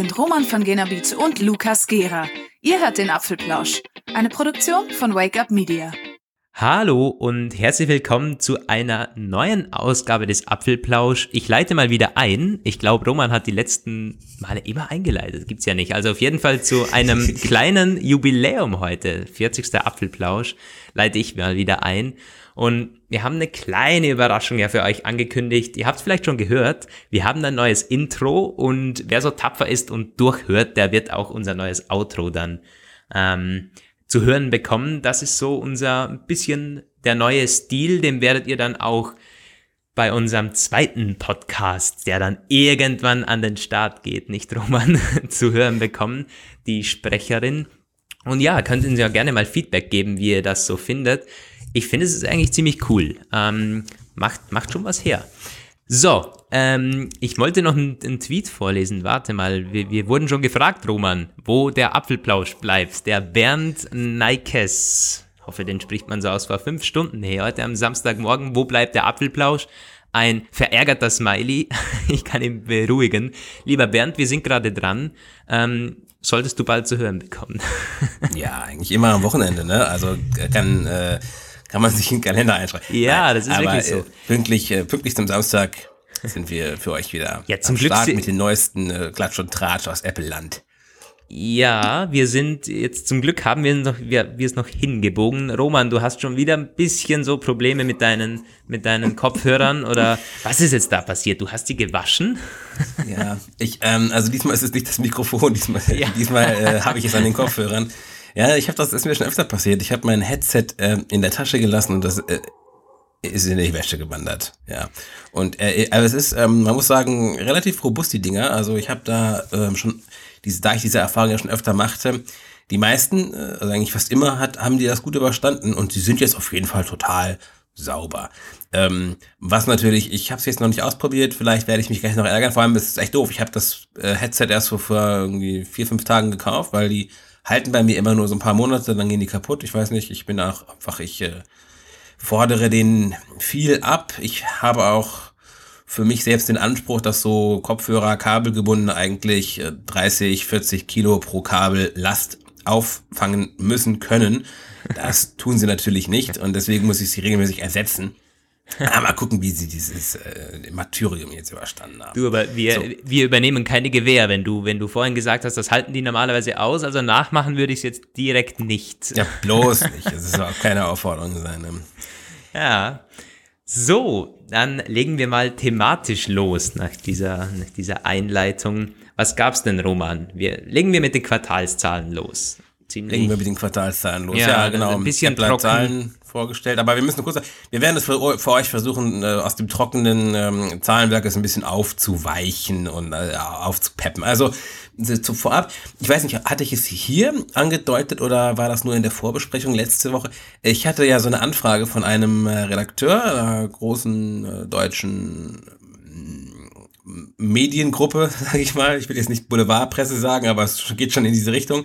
sind Roman von Genabit und Lukas Gera. Ihr hört den Apfelplausch, eine Produktion von Wake Up Media. Hallo und herzlich willkommen zu einer neuen Ausgabe des Apfelplausch. Ich leite mal wieder ein. Ich glaube, Roman hat die letzten Male immer eingeleitet. Gibt's ja nicht. Also auf jeden Fall zu einem kleinen Jubiläum heute, 40. Apfelplausch, leite ich mal wieder ein. Und wir haben eine kleine Überraschung ja für euch angekündigt. Ihr habt es vielleicht schon gehört. Wir haben ein neues Intro und wer so tapfer ist und durchhört, der wird auch unser neues Outro dann ähm, zu hören bekommen. Das ist so unser bisschen der neue Stil, den werdet ihr dann auch bei unserem zweiten Podcast, der dann irgendwann an den Start geht, nicht Roman, zu hören bekommen, die Sprecherin. Und ja, könnt ihr uns ja gerne mal Feedback geben, wie ihr das so findet. Ich finde, es ist eigentlich ziemlich cool. Ähm, macht, macht schon was her. So, ähm, ich wollte noch einen, einen, Tweet vorlesen. Warte mal, wir, wir, wurden schon gefragt, Roman, wo der Apfelplausch bleibt. Der Bernd Neikes, hoffe, den spricht man so aus, vor fünf Stunden her, heute am Samstagmorgen, wo bleibt der Apfelplausch? Ein verärgerter Smiley. ich kann ihn beruhigen. Lieber Bernd, wir sind gerade dran. Ähm, solltest du bald zu hören bekommen. ja, eigentlich immer am Wochenende, ne? Also kann... Äh kann man sich in den Kalender einschreiben. Ja, Nein, das ist aber, wirklich so. Äh, pünktlich, äh, pünktlich zum Samstag sind wir für euch wieder ja, zum am Glück Start mit den neuesten äh, Klatsch und Tratsch aus Apple-Land. Ja, wir sind jetzt zum Glück haben wir noch wir, wir es noch hingebogen. Roman, du hast schon wieder ein bisschen so Probleme mit deinen mit deinen Kopfhörern oder was ist jetzt da passiert? Du hast die gewaschen? Ja, ich ähm, also diesmal ist es nicht das Mikrofon, diesmal ja. diesmal äh, habe ich es an den Kopfhörern. Ja, ich habe das ist mir schon öfter passiert. Ich habe mein Headset äh, in der Tasche gelassen und das äh, ist in die Wäsche gewandert. Ja. Und äh, aber es ist, ähm, man muss sagen, relativ robust die Dinger. Also ich habe da ähm, schon diese, da ich diese Erfahrung ja schon öfter machte, die meisten, äh, also eigentlich fast immer, hat, haben die das gut überstanden und sie sind jetzt auf jeden Fall total sauber. Ähm, was natürlich, ich habe es jetzt noch nicht ausprobiert, vielleicht werde ich mich gleich noch ärgern. Vor allem ist es echt doof. Ich habe das äh, Headset erst vor, vor irgendwie vier, fünf Tagen gekauft, weil die halten bei mir immer nur so ein paar Monate, dann gehen die kaputt. Ich weiß nicht, ich bin auch einfach, ich äh, fordere denen viel ab. Ich habe auch für mich selbst den Anspruch, dass so Kopfhörer kabelgebunden eigentlich 30, äh, 40 Kilo pro Kabel Last auffangen müssen können. Das tun sie natürlich nicht und deswegen muss ich sie regelmäßig ersetzen. Ah, mal gucken, wie sie dieses äh, Martyrium jetzt überstanden haben. Du, aber wir, so. wir übernehmen keine Gewehr, wenn du, wenn du vorhin gesagt hast, das halten die normalerweise aus, also nachmachen würde ich es jetzt direkt nicht. Ja, bloß nicht. Das soll auch keine Aufforderung sein. Ne? Ja. So, dann legen wir mal thematisch los nach dieser, nach dieser Einleitung. Was gab's denn, Roman? Wir, legen wir mit den Quartalszahlen los. Ziemlich. Legen wir mit den Quartalszahlen los. Ja, ja genau. Ein bisschen trocken. Zahlen vorgestellt, aber wir müssen kurz, wir werden es für, für euch versuchen, äh, aus dem trockenen ähm, Zahlenwerk ein bisschen aufzuweichen und äh, aufzupeppen. Also zu vorab, ich weiß nicht, hatte ich es hier angedeutet oder war das nur in der Vorbesprechung letzte Woche? Ich hatte ja so eine Anfrage von einem äh, Redakteur einer großen äh, deutschen mm, Mediengruppe, sage ich mal. Ich will jetzt nicht Boulevardpresse sagen, aber es geht schon in diese Richtung.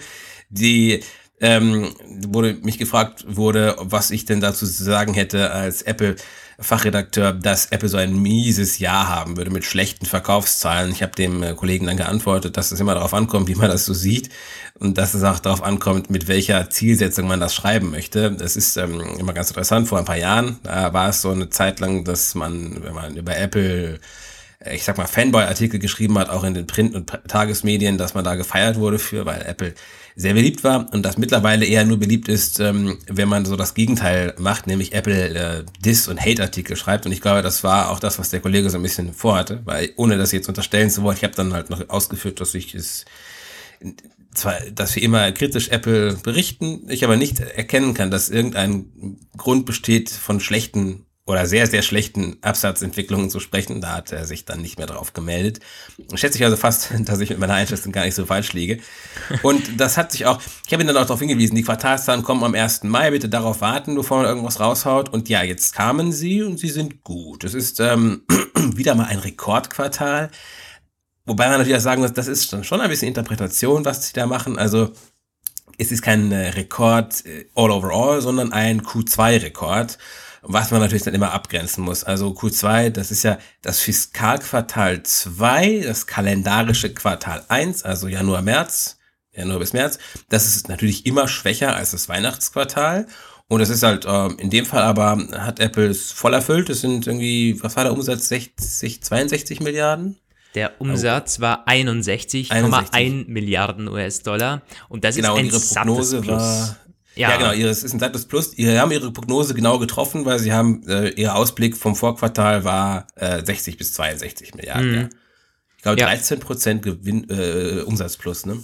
Die ähm, wurde mich gefragt wurde, was ich denn dazu zu sagen hätte als Apple Fachredakteur, dass Apple so ein mieses Jahr haben würde mit schlechten Verkaufszahlen. Ich habe dem äh, Kollegen dann geantwortet, dass es immer darauf ankommt, wie man das so sieht und dass es auch darauf ankommt, mit welcher Zielsetzung man das schreiben möchte. Das ist ähm, immer ganz interessant. Vor ein paar Jahren da war es so eine Zeit lang, dass man, wenn man über Apple ich sag mal, Fanboy-Artikel geschrieben hat, auch in den Print- und Tagesmedien, dass man da gefeiert wurde für, weil Apple sehr beliebt war und das mittlerweile eher nur beliebt ist, ähm, wenn man so das Gegenteil macht, nämlich Apple äh, Diss- und Hate-Artikel schreibt. Und ich glaube, das war auch das, was der Kollege so ein bisschen vorhatte, weil ohne das jetzt unterstellen zu wollen, ich habe dann halt noch ausgeführt, dass ich es zwar, dass wir immer kritisch Apple berichten, ich aber nicht erkennen kann, dass irgendein Grund besteht von schlechten oder sehr, sehr schlechten Absatzentwicklungen zu sprechen. Da hat er sich dann nicht mehr drauf gemeldet. Schätze ich also fast, dass ich mit meiner Einschätzung gar nicht so falsch liege. Und das hat sich auch, ich habe ihn dann auch darauf hingewiesen, die Quartalszahlen kommen am 1. Mai, bitte darauf warten, bevor man irgendwas raushaut. Und ja, jetzt kamen sie und sie sind gut. Es ist ähm, wieder mal ein Rekordquartal. Wobei man natürlich auch sagen muss, das ist schon ein bisschen Interpretation, was sie da machen. Also es ist kein äh, Rekord äh, all over all, sondern ein Q2-Rekord. Was man natürlich dann immer abgrenzen muss. Also Q2, das ist ja das Fiskalquartal 2, das kalendarische Quartal 1, also Januar, März, Januar bis März. Das ist natürlich immer schwächer als das Weihnachtsquartal. Und es ist halt, äh, in dem Fall aber hat Apple es voll erfüllt. Es sind irgendwie, was war der Umsatz? 60, 62 Milliarden? Der Umsatz war 61,1 Milliarden US-Dollar. Und das genau, ist ein ihre Prognose Plus. war. Ja. ja, genau, ihre, es ist ein sattes Plus. Sie haben ihre Prognose genau getroffen, weil sie haben, äh, ihr Ausblick vom Vorquartal war äh, 60 bis 62 Milliarden. Mhm. Ja. Ich glaube, Ja. 13 Prozent Gewinn, äh, Umsatz plus, ne?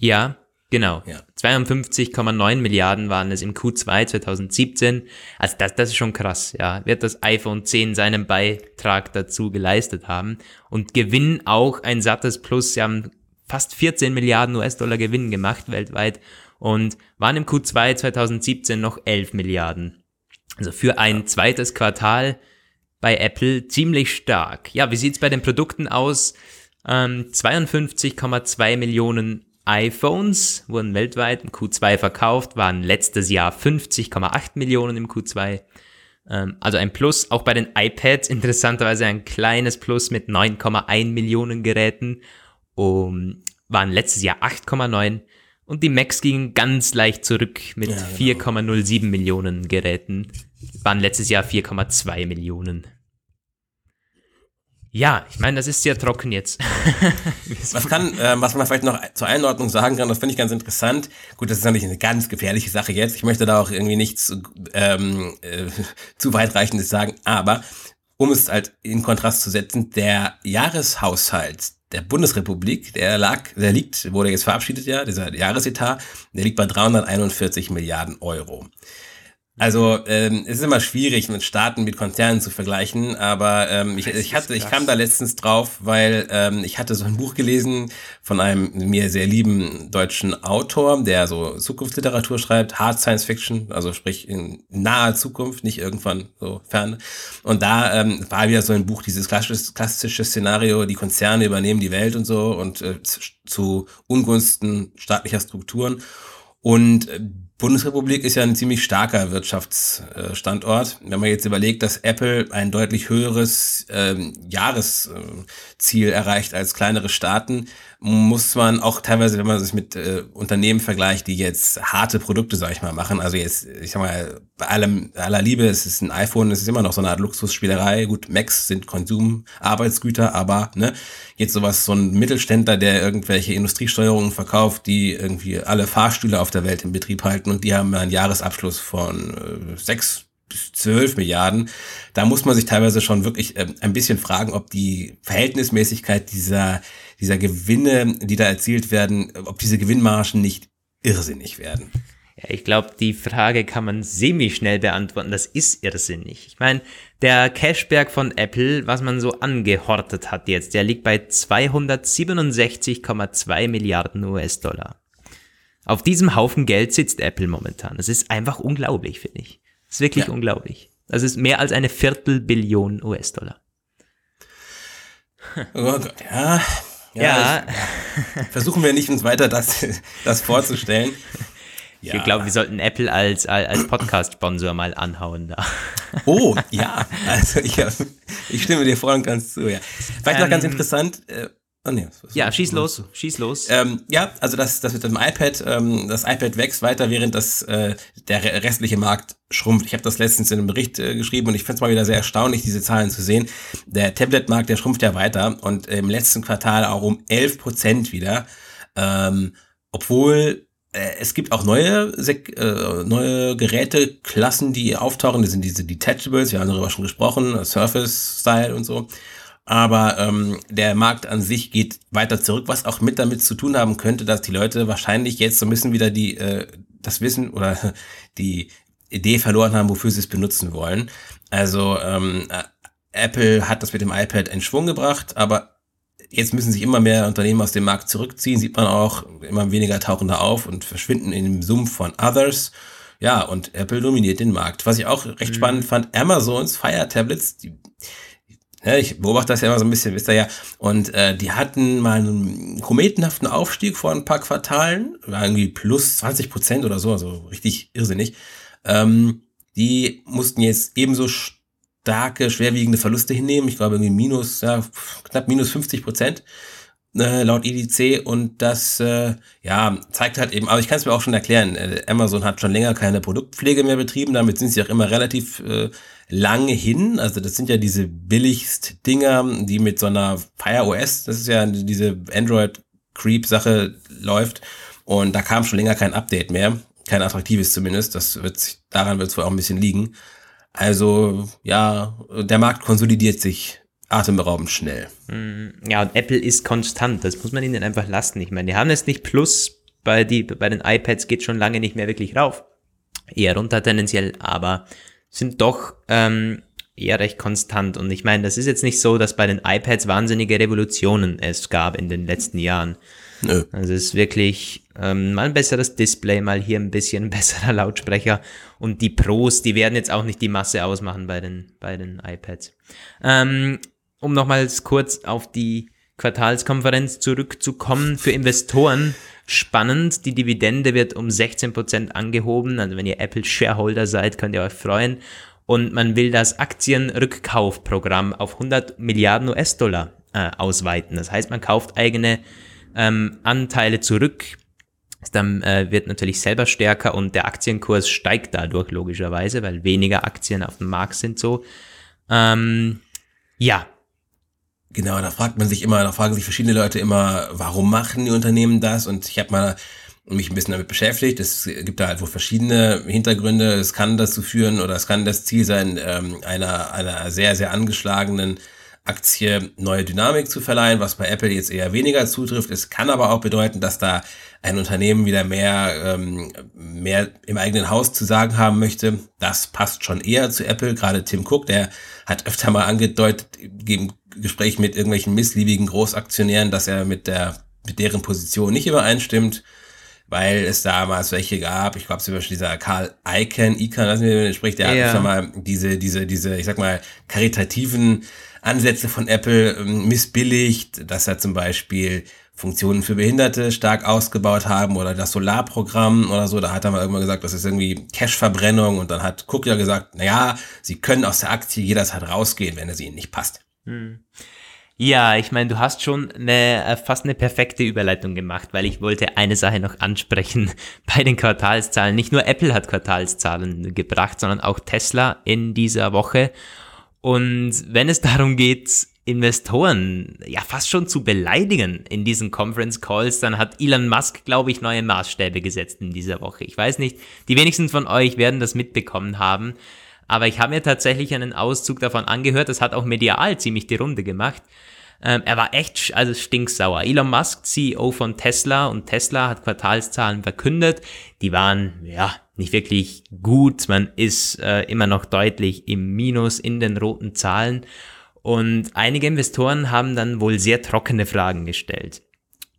Ja, genau. Ja. 52,9 Milliarden waren es im Q2 2017. Also das, das ist schon krass, ja. Wird das iPhone 10 seinen Beitrag dazu geleistet haben. Und Gewinn auch ein sattes Plus. Sie haben fast 14 Milliarden US-Dollar Gewinn gemacht weltweit und waren im Q2 2017 noch 11 Milliarden. Also für ein zweites Quartal bei Apple ziemlich stark. Ja, wie sieht's bei den Produkten aus? Ähm, 52,2 Millionen iPhones wurden weltweit im Q2 verkauft, waren letztes Jahr 50,8 Millionen im Q2. Ähm, also ein Plus. Auch bei den iPads interessanterweise ein kleines Plus mit 9,1 Millionen Geräten. Um, waren letztes Jahr 8,9. Und die Macs gingen ganz leicht zurück mit Ja, genau. 4,07 Millionen Geräten. Waren letztes Jahr 4,2 Millionen. Ja, ich meine, das ist sehr trocken jetzt. Was kann, äh, was man vielleicht noch zur Einordnung sagen kann, das finde ich ganz interessant. Gut, das ist natürlich eine ganz gefährliche Sache jetzt. Ich möchte da auch irgendwie nichts ähm, äh, zu weitreichendes sagen, aber um es halt in Kontrast zu setzen, der Jahreshaushalt der Bundesrepublik, der lag, der liegt, wurde jetzt verabschiedet ja, dieser Jahresetat, der liegt bei 341 Milliarden Euro. Also ähm, es ist immer schwierig, mit Staaten mit Konzernen zu vergleichen, aber ähm, ich, ich hatte, ich kam da letztens drauf, weil ähm, ich hatte so ein Buch gelesen von einem mir sehr lieben deutschen Autor, der so Zukunftsliteratur schreibt, Hard Science Fiction, also sprich in naher Zukunft, nicht irgendwann so fern. Und da ähm, war wieder so ein Buch, dieses klassische, klassische Szenario, die Konzerne übernehmen die Welt und so und äh, zu- Ungunsten staatlicher Strukturen. Und äh, Bundesrepublik ist ja ein ziemlich starker Wirtschaftsstandort. Wenn man jetzt überlegt, dass Apple ein deutlich höheres ähm, Jahresziel erreicht als kleinere Staaten, muss man auch teilweise, wenn man sich mit äh, Unternehmen vergleicht, die jetzt harte Produkte, sag ich mal, machen, also jetzt, ich sag mal, bei allem, aller Liebe, es ist ein iPhone, es ist immer noch so eine Art Luxusspielerei. Gut, Macs sind Konsumarbeitsgüter, aber ne, jetzt sowas, so ein Mittelständler, der irgendwelche Industriesteuerungen verkauft, die irgendwie alle Fahrstühle auf der Welt in Betrieb halten und die haben einen Jahresabschluss von äh, sechs bis zwölf Milliarden. Da muss man sich teilweise schon wirklich ähm, ein bisschen fragen, ob die Verhältnismäßigkeit dieser, dieser Gewinne, die da erzielt werden, ob diese Gewinnmargen nicht irrsinnig werden. Ja, ich glaube, die Frage kann man semi-schnell beantworten. Das ist irrsinnig. Ich meine, der Cashberg von Apple, was man so angehortet hat jetzt, der liegt bei 267,2 Milliarden US-Dollar. Auf diesem Haufen Geld sitzt Apple momentan. Das ist einfach unglaublich, finde ich. Das ist wirklich Ja. unglaublich. Das ist mehr als eine Viertelbillion US-Dollar. Oh Gott, ja. Ja, Versuchen wir nicht uns weiter das, das vorzustellen. Ja. ich glaube, wir sollten Apple als, als Podcast-Sponsor mal anhauen da. Oh, ja. Also ich, ich stimme dir voll und ganz zu, ja. Vielleicht noch ganz Ähm, interessant. Oh nee, Ja, schieß los, schieß los. Ähm, ja, also das, das mit dem iPad, ähm, das iPad wächst weiter, während das äh, der re- restliche Markt schrumpft. Ich habe das letztens in einem Bericht äh, geschrieben und ich finde es mal wieder sehr erstaunlich, diese Zahlen zu sehen. Der Tablet-Markt, der schrumpft ja weiter und im letzten Quartal auch um 11 Prozent wieder, ähm, obwohl äh, es gibt auch neue, Sek äh, neue Geräteklassen, die auftauchen. Das sind diese Detachables, wir haben darüber schon gesprochen, Surface-Style und so. Aber ähm, der Markt an sich geht weiter zurück, was auch mit damit zu tun haben könnte, dass die Leute wahrscheinlich jetzt so ein bisschen wieder die äh, das Wissen oder die Idee verloren haben, wofür sie es benutzen wollen. Also ähm, äh, Apple hat das mit dem iPad in Schwung gebracht, aber jetzt müssen sich immer mehr Unternehmen aus dem Markt zurückziehen, sieht man auch, immer weniger tauchen da auf und verschwinden in dem Sumpf von Others. Ja, und Apple dominiert den Markt. Was ich auch recht spannend fand, Amazons Fire Tablets, die ja, ich beobachte das ja immer so ein bisschen, wisst ihr ja. Und äh, die hatten mal einen kometenhaften Aufstieg vor ein paar Quartalen, war irgendwie plus 20 Prozent oder so, also richtig irrsinnig. Ähm, die mussten jetzt ebenso starke, schwerwiegende Verluste hinnehmen. Ich glaube irgendwie minus, ja, knapp minus 50 Prozent äh, laut EDC und das äh, ja zeigt halt eben, aber ich kann es mir auch schon erklären, äh, Amazon hat schon länger keine Produktpflege mehr betrieben, damit sind sie auch immer relativ äh, lange hin, also das sind ja diese billigst Dinger, die mit so einer Fire OS, das ist ja diese Android Creep Sache läuft. Und da kam schon länger kein Update mehr, kein attraktives zumindest, das wird daran wird es wohl auch ein bisschen liegen. Also ja, der Markt konsolidiert sich atemberaubend schnell. Mm, ja, und Apple ist konstant. Das muss man ihnen einfach lassen. Ich meine, die haben es nicht plus. Bei, die, bei den iPads geht schon lange nicht mehr wirklich rauf. Eher runter tendenziell, aber sind doch ähm, eher recht konstant. Und ich meine, das ist jetzt nicht so, dass bei den iPads wahnsinnige Revolutionen es gab in den letzten Jahren. Nö. Also es ist wirklich ähm, mal ein besseres Display, mal hier ein bisschen besserer Lautsprecher. Und die Pros, die werden jetzt auch nicht die Masse ausmachen bei den, bei den iPads. Ähm, um nochmals kurz auf die Quartalskonferenz zurückzukommen, für Investoren spannend. Die Dividende wird um 16% angehoben. Also wenn ihr Apple Shareholder seid, könnt ihr euch freuen. Und man will das Aktienrückkaufprogramm auf 100 Milliarden US-Dollar äh, ausweiten. Das heißt, man kauft eigene ähm, Anteile zurück. Dann äh, wird natürlich selber stärker und der Aktienkurs steigt dadurch logischerweise, weil weniger Aktien auf dem Markt sind so. Ähm, ja, Genau, da fragt man sich immer, da fragen sich verschiedene Leute immer, warum machen die Unternehmen das? Und ich habe mal mich ein bisschen damit beschäftigt. Es gibt da halt wohl verschiedene Hintergründe. Es kann dazu führen oder es kann das Ziel sein, ähm, einer, einer sehr, sehr angeschlagenen Aktie neue Dynamik zu verleihen, was bei Apple jetzt eher weniger zutrifft. Es kann aber auch bedeuten, dass da ein Unternehmen wieder mehr, ähm, mehr im eigenen Haus zu sagen haben möchte. Das passt schon eher zu Apple. Gerade Tim Cook, der hat öfter mal angedeutet im Gespräch mit irgendwelchen missliebigen Großaktionären, dass er mit der mit deren Position nicht übereinstimmt, weil es damals welche gab. Ich glaube zum Beispiel dieser Karl Icahn, Icahn, lassen wir spricht, der ja. hat schon mal diese diese diese, ich sag mal karitativen Ansätze von Apple ähm, missbilligt, dass er zum Beispiel Funktionen für Behinderte stark ausgebaut haben oder das Solarprogramm oder so. Da hat er mal irgendwann gesagt, das ist irgendwie Cash-Verbrennung und dann hat Cook ja gesagt, naja, sie können aus der Aktie jederzeit rausgehen, wenn es ihnen nicht passt. Hm. Ja, ich meine, du hast schon eine, äh, fast eine perfekte Überleitung gemacht, weil ich wollte eine Sache noch ansprechen bei den Quartalszahlen. Nicht nur Apple hat Quartalszahlen gebracht, sondern auch Tesla in dieser Woche. Und wenn es darum geht, Investoren ja fast schon zu beleidigen in diesen Conference Calls, dann hat Elon Musk, glaube ich, neue Maßstäbe gesetzt in dieser Woche. Ich weiß nicht, die wenigsten von euch werden das mitbekommen haben, aber ich habe mir tatsächlich einen Auszug davon angehört. Das hat auch medial ziemlich die Runde gemacht. Ähm, er war echt, also stinksauer. Elon Musk, CEO von Tesla und Tesla hat Quartalszahlen verkündet. Die waren, ja, nicht wirklich gut. Man ist äh, immer noch deutlich im Minus in den roten Zahlen. Und einige Investoren haben dann wohl sehr trockene Fragen gestellt.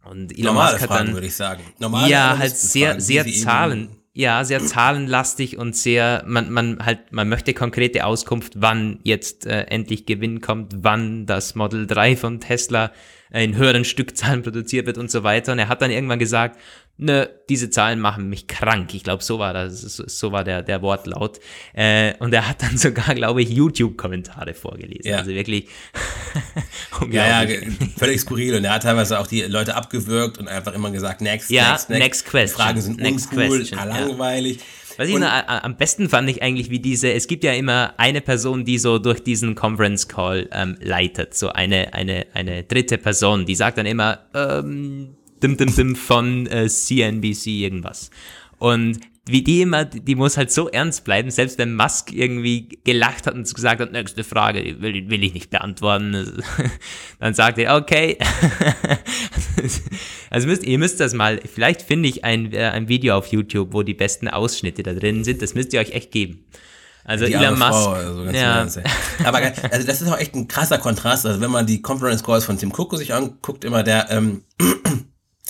Und Elon Normale Musk hat Fragen, dann, würde ich sagen. Normale ja, halt sehr, Fragen, sehr Zahlen, ja, sehr zahlenlastig und sehr, man, man halt, man möchte konkrete Auskunft, wann jetzt äh, endlich Gewinn kommt, wann das Model 3 von Tesla in höheren Stückzahlen produziert wird und so weiter. Und er hat dann irgendwann gesagt, ne, diese Zahlen machen mich krank. Ich glaube, so war das, so war der, der Wortlaut. Äh, und er hat dann sogar, glaube ich, YouTube-Kommentare vorgelesen. Ja. Also wirklich ja, ja, völlig skurril. Und er hat teilweise auch die Leute abgewürgt und einfach immer gesagt, next, ja, next, next. next question. Die Fragen sind next uncool, question, langweilig. Ja. Was ich noch, am besten fand ich eigentlich, wie diese, es gibt ja immer eine Person, die so durch diesen Conference Call ähm, leitet, so eine, eine, eine dritte Person, die sagt dann immer, ähm, dim, dim, dim von äh, CNBC irgendwas. Und wie die immer, die muss halt so ernst bleiben, selbst wenn Musk irgendwie gelacht hat und gesagt hat, nächste Frage, will, will ich nicht beantworten, dann sagt er, okay. also müsst, ihr müsst das mal, vielleicht finde ich ein, äh, ein Video auf YouTube, wo die besten Ausschnitte da drin sind, das müsst ihr euch echt geben. Also die Elon Musk. Frau, also ja. Aber also das ist auch echt ein krasser Kontrast. Also wenn man die Conference Calls von Tim Cook sich anguckt, immer der ähm,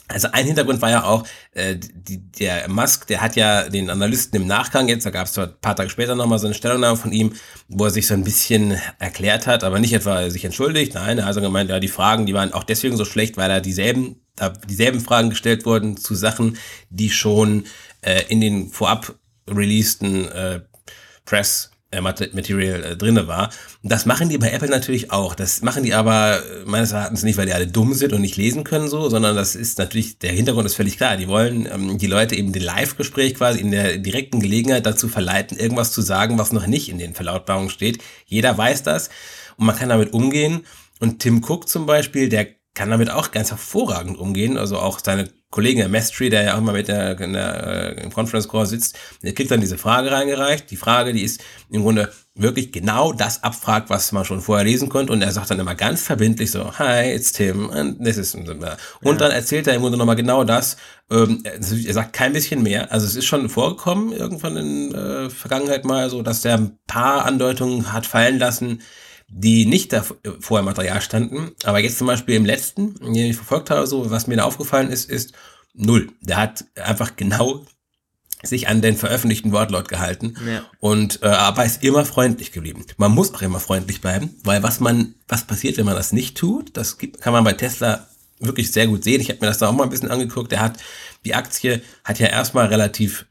also ein Hintergrund war ja auch, äh, die, der Musk, der hat ja den Analysten im Nachgang jetzt, da gab es zwar ein paar Tage später nochmal so eine Stellungnahme von ihm, wo er sich so ein bisschen erklärt hat, aber nicht etwa sich entschuldigt, nein, er hat also gemeint, ja, die Fragen, die waren auch deswegen so schlecht, weil er dieselben, da dieselben Fragen gestellt wurden zu Sachen, die schon äh, in den vorab releaseden äh, Press Material äh, drinne war. Das machen die bei Apple natürlich auch. Das machen die aber äh, meines Erachtens nicht, weil die alle dumm sind und nicht lesen können so, sondern das ist natürlich, der Hintergrund ist völlig klar. Die wollen ähm, die Leute eben den Live-Gespräch quasi in der direkten Gelegenheit dazu verleiten, irgendwas zu sagen, was noch nicht in den Verlautbarungen steht. Jeder weiß das und man kann damit umgehen. Und Tim Cook zum Beispiel, der kann damit auch ganz hervorragend umgehen. Also auch seine Kollegen, der Mestry, der ja auch mal mit der, in der äh, im Conference Call sitzt, der kriegt dann diese Frage reingereicht. Die Frage, die ist im Grunde wirklich genau das abfragt, was man schon vorher lesen konnte. Und er sagt dann immer ganz verbindlich so, hi, it's Tim, and this is... Und ja. dann erzählt er im Grunde nochmal genau das. Ähm, er sagt kein bisschen mehr. Also es ist schon vorgekommen, irgendwann in äh, Vergangenheit mal so, dass der ein paar Andeutungen hat fallen lassen, die nicht da vorher im Material standen. Aber jetzt zum Beispiel im letzten, den ich verfolgt habe, so, was mir da aufgefallen ist, ist null. Der hat einfach genau sich an den veröffentlichten Wortlaut gehalten ja. und äh, aber ist immer freundlich geblieben. Man muss auch immer freundlich bleiben, weil was man, was passiert, wenn man das nicht tut, das gibt, kann man bei Tesla wirklich sehr gut sehen. Ich habe mir das da auch mal ein bisschen angeguckt. Der hat, die Aktie hat ja erstmal relativ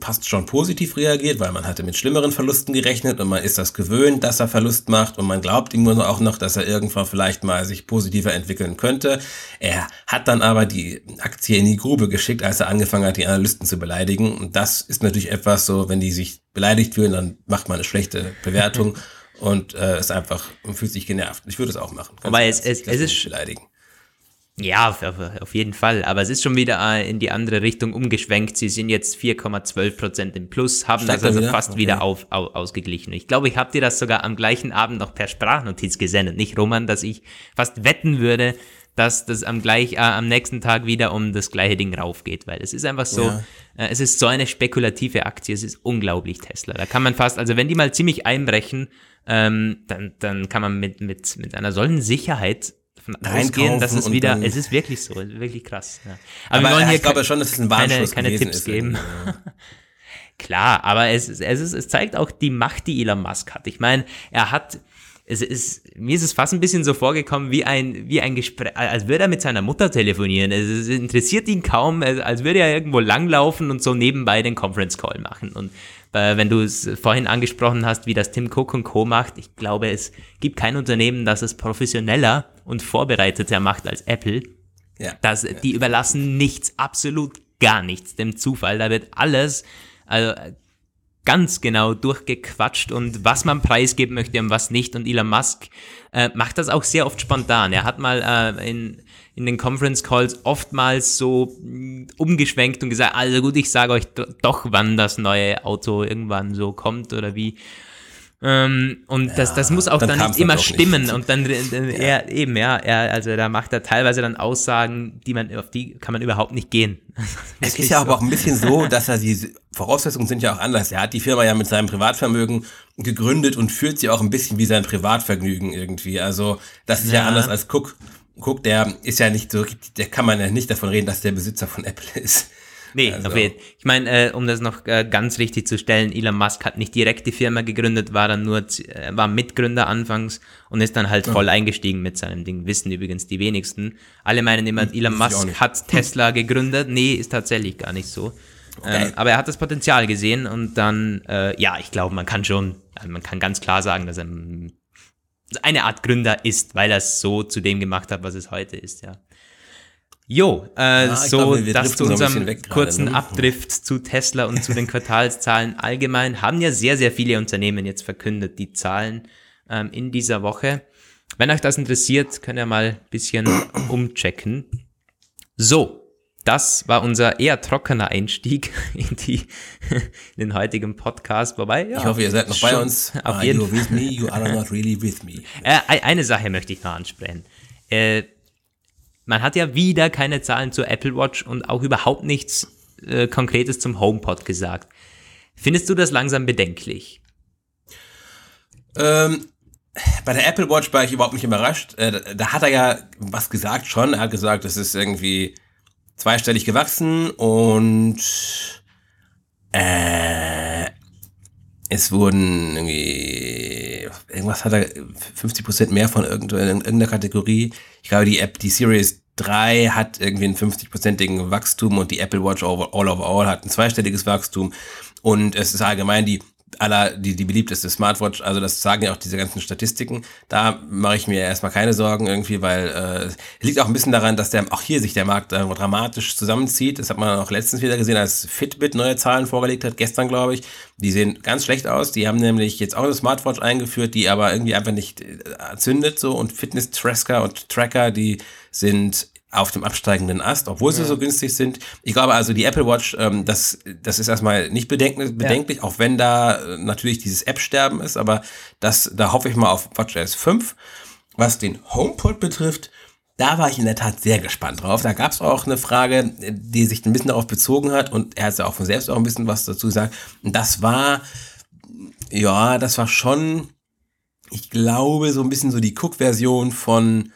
fast schon positiv reagiert, weil man hatte mit schlimmeren Verlusten gerechnet und man ist das gewöhnt, dass er Verlust macht und man glaubt ihm nur auch noch, dass er irgendwann vielleicht mal sich positiver entwickeln könnte. Er hat dann aber die Aktie in die Grube geschickt, als er angefangen hat, die Analysten zu beleidigen. Und das ist natürlich etwas so, wenn die sich beleidigt fühlen, dann macht man eine schlechte Bewertung und äh, ist einfach fühlt sich genervt. Ich würde es auch machen. Wobei es, es, es ist beleidigen. Ja, auf, auf, jeden Fall. Aber es ist schon wieder äh, in die andere Richtung umgeschwenkt. Sie sind jetzt 4,12 Prozent im Plus, haben Steigt das also wieder? fast okay. wieder auf, auf, ausgeglichen. Ich glaube, ich habe dir das sogar am gleichen Abend noch per Sprachnotiz gesendet, nicht Roman, dass ich fast wetten würde, dass das am gleich äh, am nächsten Tag wieder um das gleiche Ding raufgeht, weil es ist einfach so, ja. äh, es ist so eine spekulative Aktie, es ist unglaublich Tesla. Da kann man fast, also wenn die mal ziemlich einbrechen, ähm, dann, dann kann man mit, mit, mit einer solchen Sicherheit ausgehen, dass es wieder, es ist wirklich so, wirklich krass. Ja. Aber, aber wir wollen hier ich glaube schon, dass es ein keine, keine Tipps ist geben. Klar, aber es, es, ist, es zeigt auch die Macht, die Elon Musk hat. Ich meine, er hat, es ist, mir ist es fast ein bisschen so vorgekommen wie ein, wie ein Gespräch, als würde er mit seiner Mutter telefonieren. Es, es interessiert ihn kaum, als würde er irgendwo langlaufen und so nebenbei den Conference Call machen. Und äh, wenn du es vorhin angesprochen hast, wie das Tim Cook und Co. macht, ich glaube, es gibt kein Unternehmen, das es professioneller und vorbereiteter macht als Apple. Ja. Das, die überlassen nichts, absolut gar nichts dem Zufall. Da wird alles also, ganz genau durchgequatscht und was man preisgeben möchte und was nicht. Und Elon Musk äh, macht das auch sehr oft spontan. Er hat mal äh, in in den Conference Calls oftmals so mm, umgeschwenkt und gesagt, also gut, ich sage euch doch, wann das neue Auto irgendwann so kommt oder wie. Ähm, und ja, das, das muss auch dann, dann nicht immer stimmen. Nicht. Und dann, dann ja. er eben, ja, er, also da macht er teilweise dann Aussagen, die man, auf die kann man überhaupt nicht gehen. es ist ja so. aber auch ein bisschen so, dass er die Voraussetzungen sind ja auch anders. Er hat die Firma ja mit seinem Privatvermögen gegründet und führt sie auch ein bisschen wie sein Privatvergnügen irgendwie. Also, das ist ja, ja anders als Cook guck, der ist ja nicht so, der kann man ja nicht davon reden, dass der Besitzer von Apple ist. Nee, also. auf jeden Ich meine, äh, um das noch äh, ganz richtig zu stellen, Elon Musk hat nicht direkt die Firma gegründet, war dann nur, äh, war Mitgründer anfangs und ist dann halt voll eingestiegen mit seinem Ding. Wissen übrigens die wenigsten. Alle meinen immer, hm, Elon Musk hat Tesla gegründet. Nee, ist tatsächlich gar nicht so. Okay. Ähm, aber er hat das Potenzial gesehen und dann, äh, ja, ich glaube, man kann schon, man kann ganz klar sagen, dass er eine Art Gründer ist, weil er es so zu dem gemacht hat, was es heute ist, ja. Jo, äh, ja, so glaube, das zu unserem kurzen ne? Abdrift zu Tesla und zu den Quartalszahlen allgemein haben ja sehr, sehr viele Unternehmen jetzt verkündet, die Zahlen ähm, in dieser Woche. Wenn euch das interessiert, könnt ihr mal ein bisschen umchecken. So, das war unser eher trockener Einstieg in, die, in den heutigen Podcast. Wobei, ja, ich hoffe, ihr seid noch bei uns. Auf jeden Fall. with me, you are not really with me. Äh, eine Sache möchte ich noch ansprechen. Äh, man hat ja wieder keine Zahlen zur Apple Watch und auch überhaupt nichts äh, Konkretes zum HomePod gesagt. Findest du das langsam bedenklich? Ähm, bei der Apple Watch war ich überhaupt nicht überrascht. Äh, da, hat er ja was gesagt schon. Er hat gesagt, es ist irgendwie zweistellig gewachsen und äh, es wurden irgendwie irgendwas hat er 50% mehr von irgendeiner Kategorie. Ich glaube, die App, die Series 3 hat irgendwie ein 50%igen Wachstum und die Apple Watch All Over All hat ein zweistelliges Wachstum. Und es ist allgemein die aller die, die beliebteste Smartwatch. Also das sagen ja auch diese ganzen Statistiken. Da mache ich mir erstmal keine Sorgen irgendwie, weil äh, liegt auch ein bisschen daran, dass der auch hier sich der Markt äh, dramatisch zusammenzieht. Das hat man auch letztens wieder gesehen, als Fitbit neue Zahlen vorgelegt hat, gestern glaube ich. Die sehen ganz schlecht aus. Die haben nämlich jetzt auch eine Smartwatch eingeführt, die aber irgendwie einfach nicht äh, zündet so und Fitness-Tracker und Tracker, die sind auf dem absteigenden Ast, obwohl sie so günstig sind. Ich glaube also, die Apple Watch, ähm, das, das ist erstmal nicht bedenklich, bedenklich ja. auch wenn da äh, natürlich dieses App-Sterben ist, aber das, da hoffe ich mal auf WatchOS 5. Was den HomePod betrifft, da war ich in der Tat sehr gespannt drauf. Da gab es auch eine Frage, die sich ein bisschen darauf bezogen hat und er hat ja auch von selbst auch ein bisschen was dazu gesagt. Und das war, ja, das war schon, ich glaube, so ein bisschen so die Cook-Version von,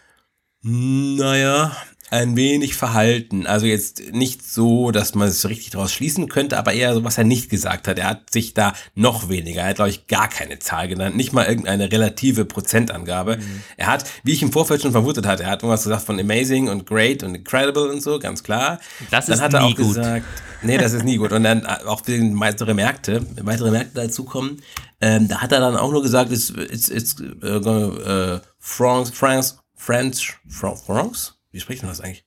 naja, ein wenig verhalten. Also jetzt nicht so, dass man es richtig daraus schließen könnte, aber eher so, was er nicht gesagt hat. Er hat sich da noch weniger, er hat, glaube ich, gar keine Zahl genannt, nicht mal irgendeine relative Prozentangabe. Mhm. Er hat, wie ich im Vorfeld schon vermutet hatte, er hat irgendwas gesagt von amazing und great und incredible und so, ganz klar. Das dann ist hat er auch gut. gesagt, nee, das ist nie gut. Und dann auch weitere Märkte, weitere Märkte dazukommen. Ähm, da hat er dann auch nur gesagt, it's, it's, it's uh, uh, France, France, French, France? Wie spricht man das eigentlich?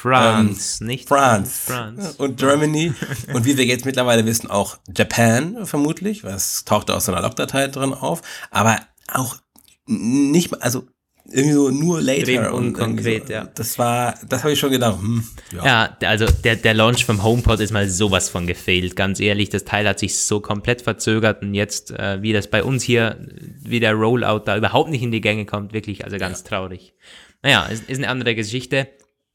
France, ähm, nicht France. France. Und Germany. und wie wir jetzt mittlerweile wissen, auch Japan vermutlich, was tauchte aus so einer Logdatei drin auf. Aber auch nicht, also irgendwie so nur later und konkret, so, ja. Das war, das habe ich schon gedacht. Hm, ja. ja. also der, der Launch vom HomePod ist mal sowas von gefehlt. Ganz ehrlich, das Teil hat sich so komplett verzögert und jetzt, äh, wie das bei uns hier, wie der Rollout da überhaupt nicht in die Gänge kommt, wirklich, also ganz ja. traurig. Naja, ist, ist eine andere Geschichte.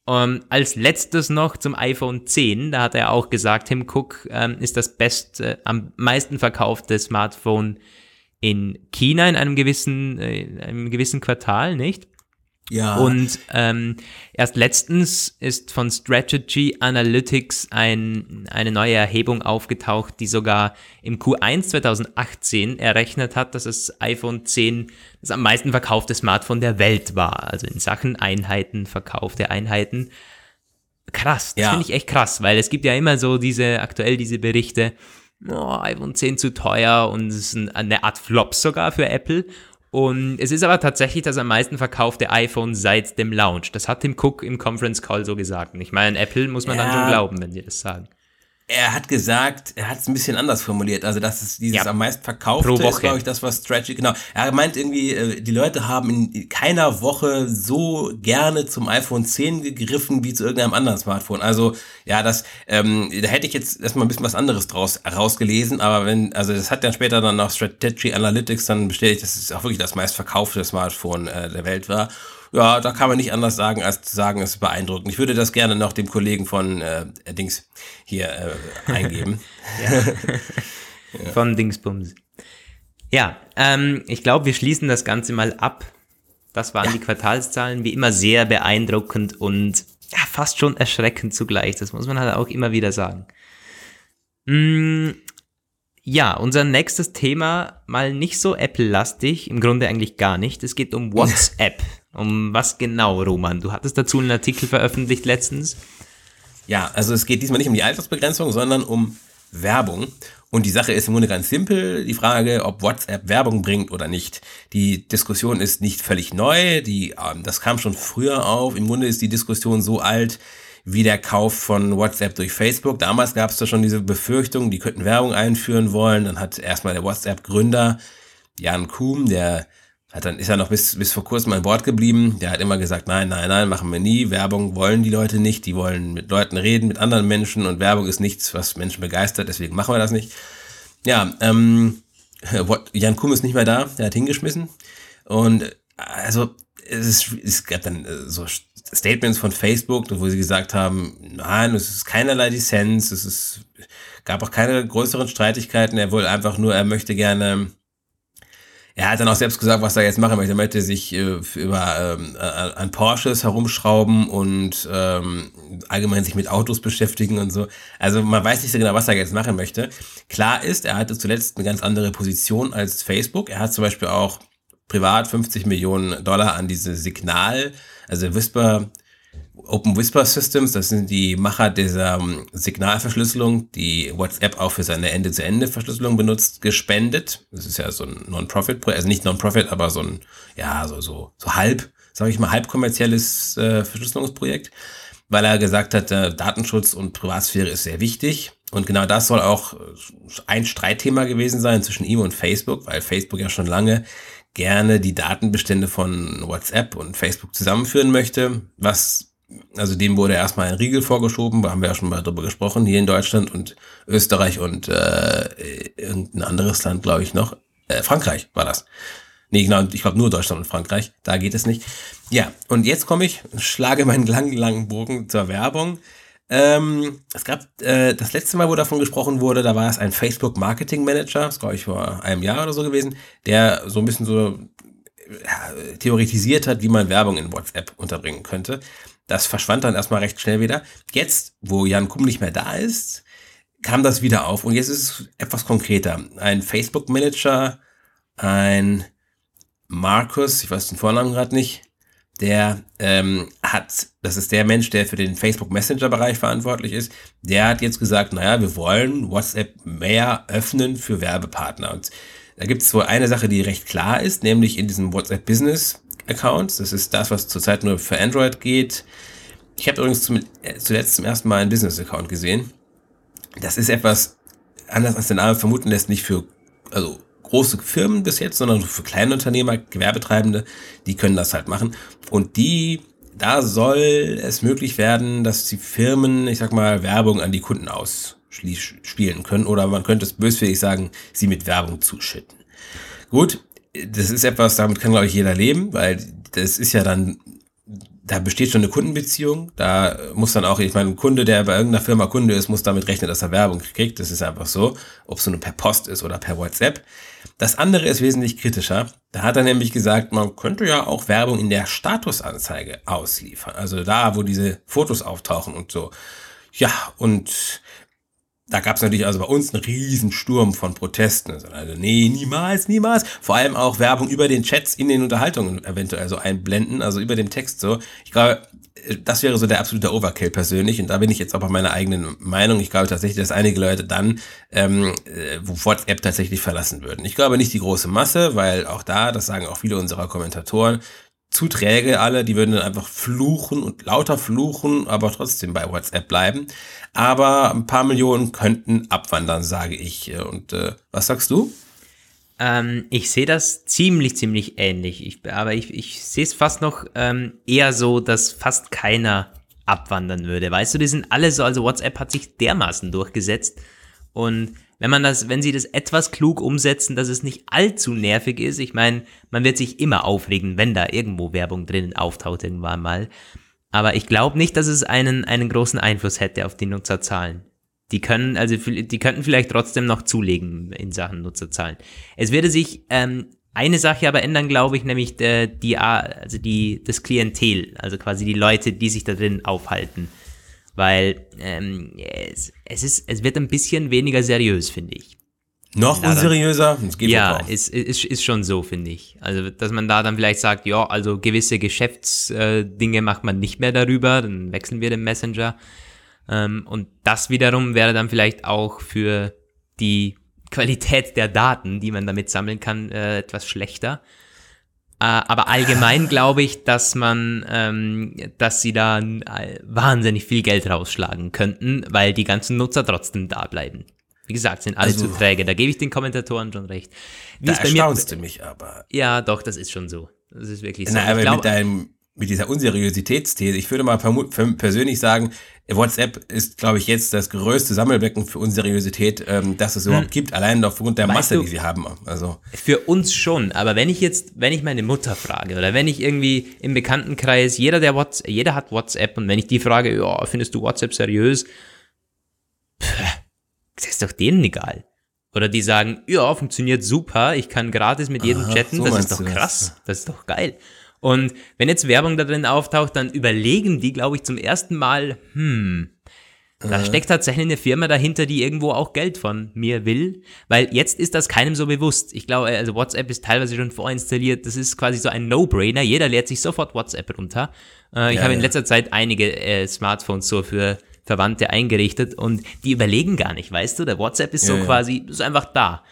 Um, ähm, als letztes noch zum iPhone 10, da hat er auch gesagt, Tim Cook ähm, ist das best, äh, am meisten verkaufte Smartphone in China in einem gewissen, äh, einem gewissen Quartal, nicht? Ja. Und ähm, erst letztens ist von Strategy Analytics ein, eine neue Erhebung aufgetaucht, die sogar im Q1 2018 errechnet hat, dass das iPhone 10 das am meisten verkaufte Smartphone der Welt war. Also in Sachen Einheiten, Verkauf der Einheiten. Krass, das ja. finde ich echt krass, weil es gibt ja immer so diese, aktuell diese Berichte, oh, iPhone 10 zu teuer und es ist eine Art Flop sogar für Apple. Und es ist aber tatsächlich das am meisten verkaufte iPhone seit dem Launch. Das hat Tim Cook im Conference Call so gesagt. Und ich meine, Apple muss man ja. dann schon glauben, wenn die das sagen er hat gesagt, er hat es ein bisschen anders formuliert. Also, dass es dieses ja. am meisten verkaufte Pro Woche. ist, glaube ich, das, was Strategy, genau. Er meint irgendwie, äh, die Leute haben in keiner Woche so gerne zum iPhone 10 gegriffen wie zu irgendeinem anderen Smartphone. Also, ja, das, ähm, da hätte ich jetzt erstmal ein bisschen was anderes draus rausgelesen, aber wenn, also das hat dann später dann noch Strategy Analytics dann bestätigt, dass es auch wirklich das meistverkaufte Smartphone äh, der Welt war ja, da kann man nicht anders sagen, als zu sagen, es ist beeindruckend. Ich würde das gerne noch dem Kollegen von äh, Dings hier äh, eingeben. ja. Von Dingsbums. Ja, ähm, ich glaube, wir schließen das Ganze mal ab. Das waren ja. die Quartalszahlen, wie immer sehr beeindruckend und ja, fast schon erschreckend zugleich. Das muss man halt auch immer wieder sagen. Mm, ja, unser nächstes Thema mal nicht so Apple-lastig, im Grunde eigentlich gar nicht. Es geht um WhatsApp. Um was genau, Roman? Du hattest dazu einen Artikel veröffentlicht letztens. Ja, also es geht diesmal nicht um die Altersbegrenzung, sondern um Werbung. Und die Sache ist im Grunde ganz simpel, die Frage, ob WhatsApp Werbung bringt oder nicht. Die Diskussion ist nicht völlig neu, die, ähm, das kam schon früher auf. Im Grunde ist die Diskussion so alt, wie der Kauf von WhatsApp durch Facebook. Damals gab es da schon diese Befürchtung, die könnten Werbung einführen wollen. Dann hat erstmal der WhatsApp-Gründer Jan Kuhn, der hat dann ist er noch bis, bis vor kurzem an Bord geblieben. Der hat immer gesagt, nein, nein, nein, machen wir nie. Werbung wollen die Leute nicht. Die wollen mit Leuten reden, mit anderen Menschen und Werbung ist nichts, was Menschen begeistert. Deswegen machen wir das nicht. Ja, ähm, Jan Kuhn ist nicht mehr da. Der hat hingeschmissen. Und also es, ist, es gab dann äh, so Statements von Facebook, wo sie gesagt haben, nein, es ist keinerlei Lizenz, es ist, gab auch keine größeren Streitigkeiten, er wohl einfach nur, er möchte gerne, er hat dann auch selbst gesagt, was er jetzt machen möchte. Er möchte sich äh, über ähm, an Porsches herumschrauben und ähm, allgemein sich mit Autos beschäftigen und so. Also man weiß nicht so genau, was er jetzt machen möchte. Klar ist, er hatte zuletzt eine ganz andere Position als Facebook. Er hat zum Beispiel auch privat 50 Millionen Dollar an diese Signal, also Whisper Open Whisper Systems, das sind die Macher dieser ähm, Signalverschlüsselung, die WhatsApp auch für seine Ende-zu-Ende-Verschlüsselung benutzt, gespendet. Das ist ja so ein Non-Profit-Projekt, also nicht Non-Profit, aber so ein, ja, so, so, so halb, sage ich mal, halb kommerzielles äh, Verschlüsselungsprojekt, weil er gesagt hat, äh, Datenschutz und Privatsphäre ist sehr wichtig. Und genau das soll auch ein Streitthema gewesen sein zwischen ihm und Facebook, weil Facebook ja schon lange gerne die Datenbestände von WhatsApp und Facebook zusammenführen möchte, was also dem wurde erstmal ein Riegel vorgeschoben, da haben wir ja schon mal drüber gesprochen, hier in Deutschland und Österreich und äh, irgendein anderes Land, glaube ich, noch. Äh, Frankreich war das. Nee, genau, ich glaube nur Deutschland und Frankreich, da geht es nicht. Ja, und jetzt komme ich, schlage meinen langen, langen Bogen zur Werbung. Ähm, es gab äh, das letzte Mal, wo davon gesprochen wurde, da war es ein Facebook Marketing Manager, das glaube ich vor einem Jahr oder so gewesen, der so ein bisschen so ja, theoretisiert hat, wie man Werbung in WhatsApp unterbringen könnte. Das verschwand dann erstmal recht schnell wieder. Jetzt, wo Jan Kumm nicht mehr da ist, kam das wieder auf und jetzt ist es etwas konkreter. Ein Facebook-Manager, ein Markus, ich weiß den Vornamen gerade nicht, der ähm, hat, das ist der Mensch, der für den Facebook Messenger Bereich verantwortlich ist, der hat jetzt gesagt, naja, wir wollen WhatsApp mehr öffnen für Werbepartner. Und da gibt es wohl eine Sache, die recht klar ist, nämlich in diesem WhatsApp Business Accounts. Das ist das, was zurzeit nur für Android geht. Ich habe übrigens zum, äh, zuletzt zum ersten Mal einen Business-Account gesehen. Das ist etwas anders als der Name vermuten lässt, nicht für also große Firmen bis jetzt, sondern für kleine Unternehmer, Gewerbetreibende, die können das halt machen. Und die, da soll es möglich werden, dass die Firmen, ich sag mal, Werbung an die Kunden ausspielen können. Oder man könnte es böswillig sagen, sie mit Werbung zuschütten. Gut, das ist etwas, damit kann, glaube ich, jeder leben, weil das ist ja dann, da besteht schon eine Kundenbeziehung. Da muss dann auch, ich meine, ein Kunde, der bei irgendeiner Firma Kunde ist, muss damit rechnen, dass er Werbung kriegt. Das ist einfach so, ob es nur per Post ist oder per WhatsApp. Das andere ist wesentlich kritischer. Da hat er nämlich gesagt, man könnte ja auch Werbung in der Statusanzeige ausliefern. Also da, wo diese Fotos auftauchen und so. Ja, und da gab es natürlich also bei uns einen riesen Sturm von Protesten. Also, also nee, niemals, niemals. Vor allem auch Werbung über den Chats in den Unterhaltungen eventuell so einblenden, also über dem Text so. Ich glaube, das wäre so der absolute Overkill persönlich und da bin ich jetzt auch bei meiner eigenen Meinung. Ich glaube tatsächlich, dass einige Leute dann ähm, äh, WhatsApp tatsächlich verlassen würden. Ich glaube nicht die große Masse, weil auch da, das sagen auch viele unserer Kommentatoren, zu träge alle, die würden dann einfach fluchen und lauter fluchen, aber trotzdem bei WhatsApp bleiben. Aber ein paar Millionen könnten abwandern, sage ich. Und äh, was sagst du? Ähm, ich sehe das ziemlich, ziemlich ähnlich. Ich, aber ich, ich sehe es fast noch ähm, eher so, dass fast keiner abwandern würde. Weißt du, die sind alle so, also WhatsApp hat sich dermaßen durchgesetzt. Und wenn man das, wenn sie das etwas klug umsetzen, dass es nicht allzu nervig ist. Ich meine, man wird sich immer aufregen, wenn da irgendwo Werbung drin auftaucht irgendwann mal. Aber ich glaube nicht, dass es einen, einen großen Einfluss hätte auf die Nutzerzahlen. Die können, also die könnten vielleicht trotzdem noch zulegen in Sachen Nutzerzahlen. Es würde sich ähm, eine Sache aber ändern, glaube ich, nämlich der, die, also die, das Klientel, also quasi die Leute, die sich da drin aufhalten weil ähm, es, es, ist, es wird ein bisschen weniger seriös, finde ich. Noch unseriöser? Es geht ja, ist, ist, ist schon so, finde ich. Also, dass man da dann vielleicht sagt, ja, also gewisse Geschäftsdinge äh, macht man nicht mehr darüber, dann wechseln wir den Messenger. Ähm, und das wiederum wäre dann vielleicht auch für die Qualität der Daten, die man damit sammeln kann, äh, etwas schlechter. Äh, aber allgemein glaube ich, dass man, ähm, dass sie da äh, wahnsinnig viel Geld rausschlagen könnten, weil die ganzen Nutzer trotzdem da bleiben. Wie gesagt, sind alle also, zu träge. Da gebe ich den Kommentatoren schon recht. Wie da erstaunst mir, du mich aber. Ja, doch, das ist schon so. Das ist wirklich so. Na, aber glaub, mit deinem mit dieser Unseriositätsthese, ich würde mal persönlich sagen, WhatsApp ist, glaube ich, jetzt das größte Sammelbecken für Unseriosität, ähm, das es überhaupt hm. gibt, allein aufgrund der weißt Masse, du, die sie haben. Also für uns schon, aber wenn ich jetzt, wenn ich meine Mutter frage oder wenn ich irgendwie im Bekanntenkreis, jeder der WhatsApp, jeder hat WhatsApp und wenn ich die frage, ja, findest du WhatsApp seriös? Pff, das ist doch denen egal. Oder die sagen, ja, funktioniert super, ich kann gratis mit jedem Aha, chatten, so das ist doch krass, das ist doch geil. Und wenn jetzt Werbung da drin auftaucht, dann überlegen die, glaube ich, zum ersten Mal, hm, Da Äh. steckt tatsächlich eine Firma dahinter, die irgendwo auch Geld von mir will, weil jetzt ist das keinem so bewusst. Ich glaube, also WhatsApp ist teilweise schon vorinstalliert. Das ist quasi so ein No-Brainer. Jeder lädt sich sofort WhatsApp runter. Äh, ich Ja, habe in ja. letzter Zeit einige äh, Smartphones so für Verwandte eingerichtet und die überlegen gar nicht, weißt du? Der WhatsApp ist so Ja, ja. quasi, ist einfach da.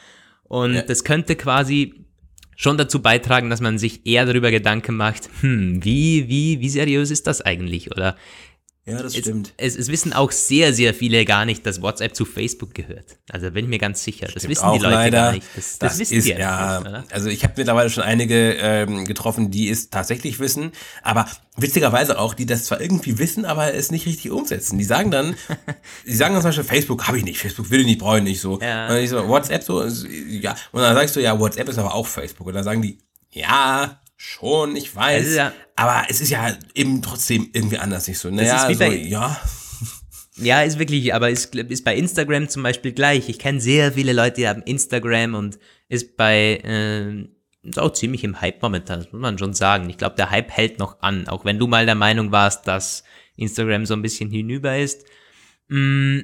Und Ja. das könnte quasi schon dazu beitragen, dass man sich eher darüber Gedanken macht, hm, wie, wie, wie seriös ist das eigentlich? Oder Ja, das es, stimmt. es, es wissen auch sehr, sehr viele gar nicht, dass WhatsApp zu Facebook gehört. Also bin ich mir ganz sicher. Das wissen auch die Leute leider. gar nicht. Das, das, wissen ist, die ja, nicht, oder? also ich habe mittlerweile schon einige ähm, getroffen, die es tatsächlich wissen, aber witzigerweise auch, die das zwar irgendwie wissen, aber es nicht richtig umsetzen. Die sagen dann, die sagen dann zum Beispiel, Facebook habe ich nicht, Facebook will ich nicht, brauche ich nicht so. Ja. Und ich so, WhatsApp so, ja. Und dann sagst du, ja, WhatsApp ist aber auch Facebook. Und dann sagen die, ja, schon, ich weiß. Ja- aber es ist ja eben trotzdem irgendwie anders nicht so. Naja, ist wie so, bei- ja. Ja, ist wirklich, aber ist, ist bei Instagram zum Beispiel gleich. Ich kenne sehr viele Leute, die haben Instagram und ist bei, äh, ist auch ziemlich im Hype momentan, das muss man schon sagen. Ich glaube, der Hype hält noch an, auch wenn du mal der Meinung warst, dass Instagram so ein bisschen hinüber ist. Mm,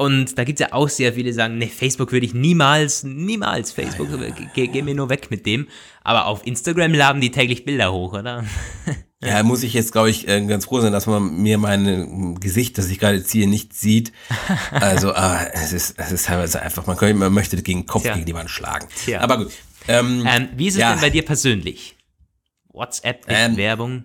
Und da gibt's ja auch sehr viele, die sagen, nee, Facebook würde ich niemals, niemals, Facebook, geh, geh mir nur weg mit dem. Aber auf Instagram laden die täglich Bilder hoch, oder? Ja, muss ich jetzt, glaube ich, äh, ganz froh sein, dass man mir mein äh, Gesicht, das ich gerade ziehe, nicht sieht. Also, ah, es ist, es ist teilweise einfach, man, könnte, man möchte gegen den Kopf Tja. gegen die Wand schlagen. Tja. Aber gut. Ähm, Ähm, wie ist es Ja. denn bei dir persönlich? WhatsApp Ähm, Werbung?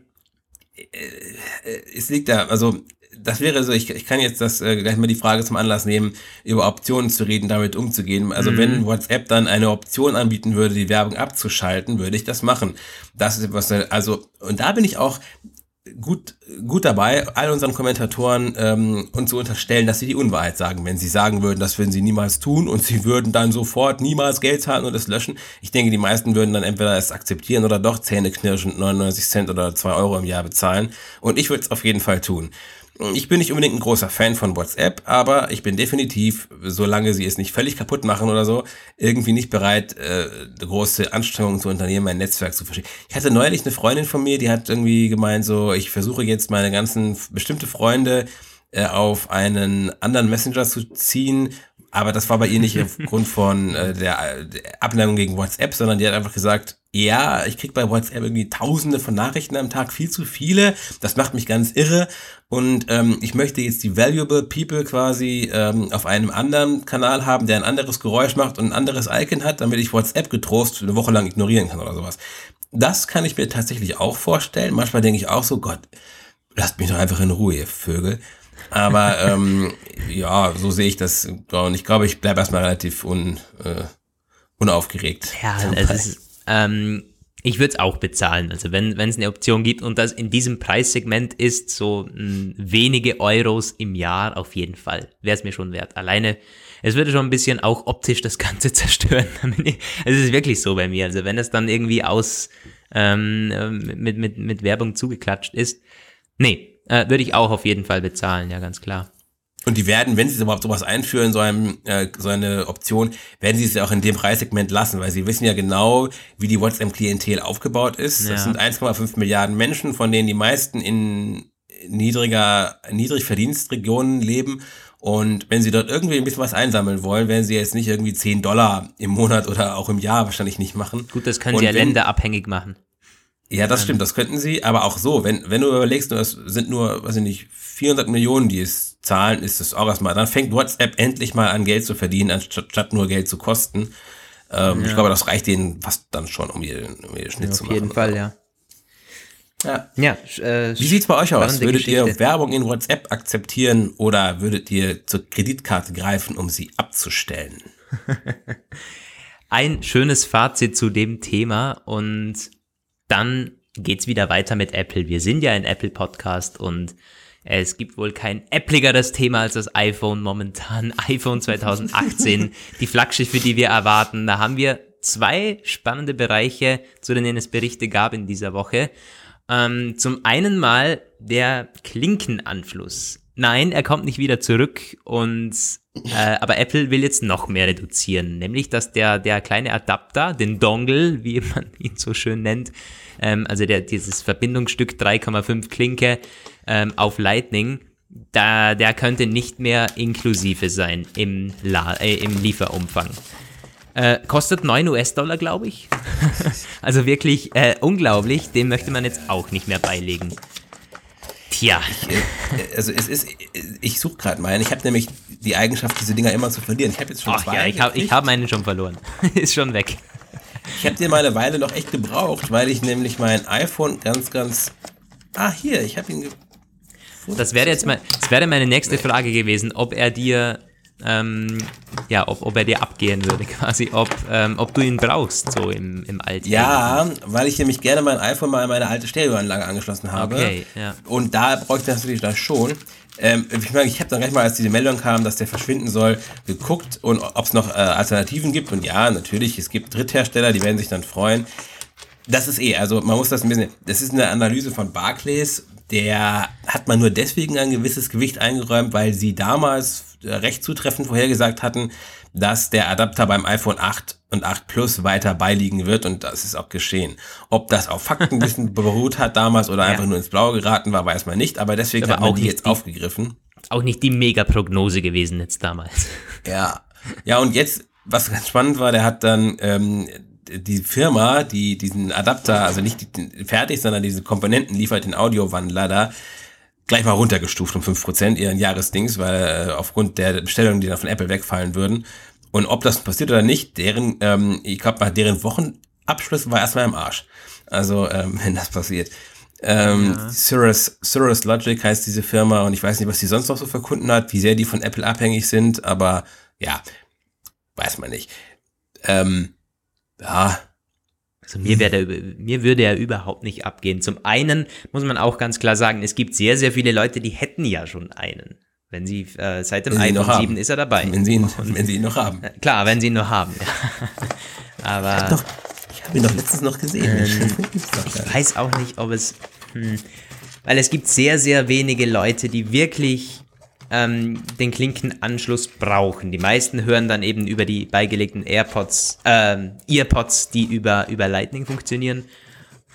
es liegt da, also das wäre so, ich, ich kann jetzt das äh, gleich mal die Frage zum Anlass nehmen, über Optionen zu reden, damit umzugehen. Also Mhm. wenn WhatsApp dann eine Option anbieten würde, die Werbung abzuschalten, würde ich das machen. Das ist was, also, und da bin ich auch gut, gut dabei, all unseren Kommentatoren ähm, uns zu unterstellen, dass sie die Unwahrheit sagen. Wenn sie sagen würden, das würden sie niemals tun und sie würden dann sofort niemals Geld zahlen und es löschen. Ich denke, die meisten würden dann entweder es akzeptieren oder doch zähneknirschend 99 Cent oder 2 Euro im Jahr bezahlen. Und ich würde es auf jeden Fall tun. Ich bin nicht unbedingt ein großer Fan von WhatsApp, aber ich bin definitiv, solange sie es nicht völlig kaputt machen oder so, irgendwie nicht bereit, äh, große Anstrengungen zu unternehmen, mein Netzwerk zu verschieben. Ich hatte neulich eine Freundin von mir, die hat irgendwie gemeint, so, ich versuche jetzt meine ganzen bestimmte Freunde äh, auf einen anderen Messenger zu ziehen, aber das war bei ihr nicht aufgrund von äh, der, der Abneigung gegen WhatsApp, sondern die hat einfach gesagt, ja, ich krieg bei WhatsApp irgendwie tausende von Nachrichten am Tag, viel zu viele. Das macht mich ganz irre. Und ähm, ich möchte jetzt die Valuable People quasi ähm, auf einem anderen Kanal haben, der ein anderes Geräusch macht und ein anderes Icon hat, damit ich WhatsApp getrost eine Woche lang ignorieren kann oder sowas. Das kann ich mir tatsächlich auch vorstellen. Manchmal denke ich auch so, Gott, lasst mich doch einfach in Ruhe, ihr Vögel. Aber ähm, ja, so sehe ich das. Und ich glaube, ich bleibe erstmal relativ un, äh, unaufgeregt. Ja, dabei. es ist, ähm, ich würde es auch bezahlen. Also wenn es eine Option gibt und das in diesem Preissegment ist, so mh, wenige Euros im Jahr auf jeden Fall, wäre es mir schon wert. Alleine, es würde schon ein bisschen auch optisch das Ganze zerstören. Es ist wirklich so bei mir. Also wenn es dann irgendwie aus ähm, ähm, mit, mit, mit Werbung zugeklatscht ist, nee, äh, würde ich auch auf jeden Fall bezahlen, ja, ganz klar. Und die werden, wenn sie überhaupt sowas einführen, so, einem, äh, so eine Option, werden sie es ja auch in dem Preissegment lassen, weil sie wissen ja genau, wie die WhatsApp-Klientel aufgebaut ist. Ja. Das sind 1,5 Milliarden Menschen, von denen die meisten in niedriger, Niedrigverdienstregionen leben. Und wenn sie dort irgendwie ein bisschen was einsammeln wollen, werden sie jetzt nicht irgendwie 10 Dollar im Monat oder auch im Jahr wahrscheinlich nicht machen. Gut, das können Und sie ja wenn- länderabhängig machen. Ja, das stimmt, das könnten sie, aber auch so, wenn, wenn du überlegst, es sind nur, weiß ich nicht, 400 Millionen, die es zahlen, ist es auch erstmal, dann fängt WhatsApp endlich mal an Geld zu verdienen, anstatt statt nur Geld zu kosten. Ähm, Ich glaube, das reicht denen fast dann schon, um ihren, um ihren Schnitt zu Auf machen. jeden Fall, ja. Ja. Ja, äh, Wie sieht's bei euch aus? Würdet ihr Geschichte. Werbung in WhatsApp akzeptieren oder würdet ihr zur Kreditkarte greifen, um sie abzustellen? ein schönes Fazit zu dem Thema und dann geht's wieder weiter mit Apple. Wir sind ja ein Apple Podcast und es gibt wohl kein appligeres Thema als das iPhone momentan. iPhone 2018, die Flaggschiffe, die wir erwarten. Da haben wir zwei spannende Bereiche, zu denen es Berichte gab in dieser Woche. Ähm, zum einen mal der Klinkenanschluss. Nein, er kommt nicht wieder zurück und äh, aber Apple will jetzt noch mehr reduzieren, nämlich dass der der kleine Adapter, den Dongle, wie man ihn so schön nennt, ähm, also der dieses Verbindungsstück 3,5 Klinke ähm, auf Lightning da, der könnte nicht mehr inklusive sein im, La äh, im Lieferumfang. Äh, kostet 9 US-Dollar, glaube ich. also wirklich äh, unglaublich. Den möchte man jetzt auch nicht mehr beilegen. Tja. Ich, äh, also es ist, ich suche gerade meinen. Ich habe nämlich die Eigenschaft, diese Dinger immer zu verlieren. Ich habe jetzt schon Ach, zwei. Ja, ich habe hab meinen schon verloren. ist schon weg. Ich habe den mal eine Weile noch echt gebraucht, weil ich nämlich mein iPhone ganz, ganz. Ah, hier, ich habe ihn. Ge das wäre jetzt mal, das wäre meine nächste Frage gewesen, ob er dir, ähm, ja, ob, ob er dir abgehen würde, quasi, ob, ähm, ob du ihn brauchst, so im, im Alltag. Ja, weil ich nämlich gerne mein iPhone mal an meine alte Stereoanlage angeschlossen habe. Okay, ja. Und da bräuchte ich natürlich das schon. Ähm, ich meine, ich habe dann gleich mal, als diese Meldung kam, dass der verschwinden soll, geguckt und ob es noch äh, Alternativen gibt. Und ja, natürlich, es gibt Dritthersteller, die werden sich dann freuen. Das ist eh, also man muss das ein bisschen, das ist eine Analyse von Barclays, der hat man nur deswegen ein gewisses Gewicht eingeräumt, weil sie damals äh, recht zutreffend vorhergesagt hatten, dass der Adapter beim iPhone 8 und 8 Plus weiter beiliegen wird und das ist auch geschehen. Ob das auf Fakten ein bisschen beruht hat damals oder ja. einfach nur ins Blaue geraten war, weiß man nicht, aber deswegen aber hat man die jetzt die, aufgegriffen. Auch nicht die Mega-Prognose gewesen jetzt damals. Ja, ja und jetzt, was ganz spannend war, der hat dann ähm, die Firma, die diesen Adapter, also nicht die, fertig, sondern diese Komponenten liefert, den Audiowandler da, gleich mal runtergestuft um 5% ihren Jahresdings, weil äh, aufgrund der Bestellungen, die dann von Apple wegfallen würden. Und ob das passiert oder nicht, deren, ähm, ich glaube, deren Wochenabschluss war erstmal im Arsch. Also, ähm, wenn das passiert. Ähm, ja. Cirrus, Cirrus Logic heißt diese Firma und ich weiß nicht, was die sonst noch so für Kunden hat, wie sehr die von Apple abhängig sind, aber ja, weiß man nicht. Ähm, ja. Also mir, wäre mir würde er überhaupt nicht abgehen. Zum einen muss man auch ganz klar sagen, es gibt sehr, sehr viele Leute, die hätten ja schon einen. Wenn sie äh, seit dem iPhone 7 ist er dabei. Wenn sie ihn, wenn sie ihn noch haben. Klar, wenn sie ihn noch haben. Aber ich habe hab ihn doch letztens noch gesehen. Ähm, ich weiß auch nicht, ob es, hm, weil es gibt sehr, sehr wenige Leute, die wirklich ähm, den Klinkenanschluss brauchen. Die meisten hören dann eben über die beigelegten AirPods, ähm, Earpods, die über, über Lightning funktionieren.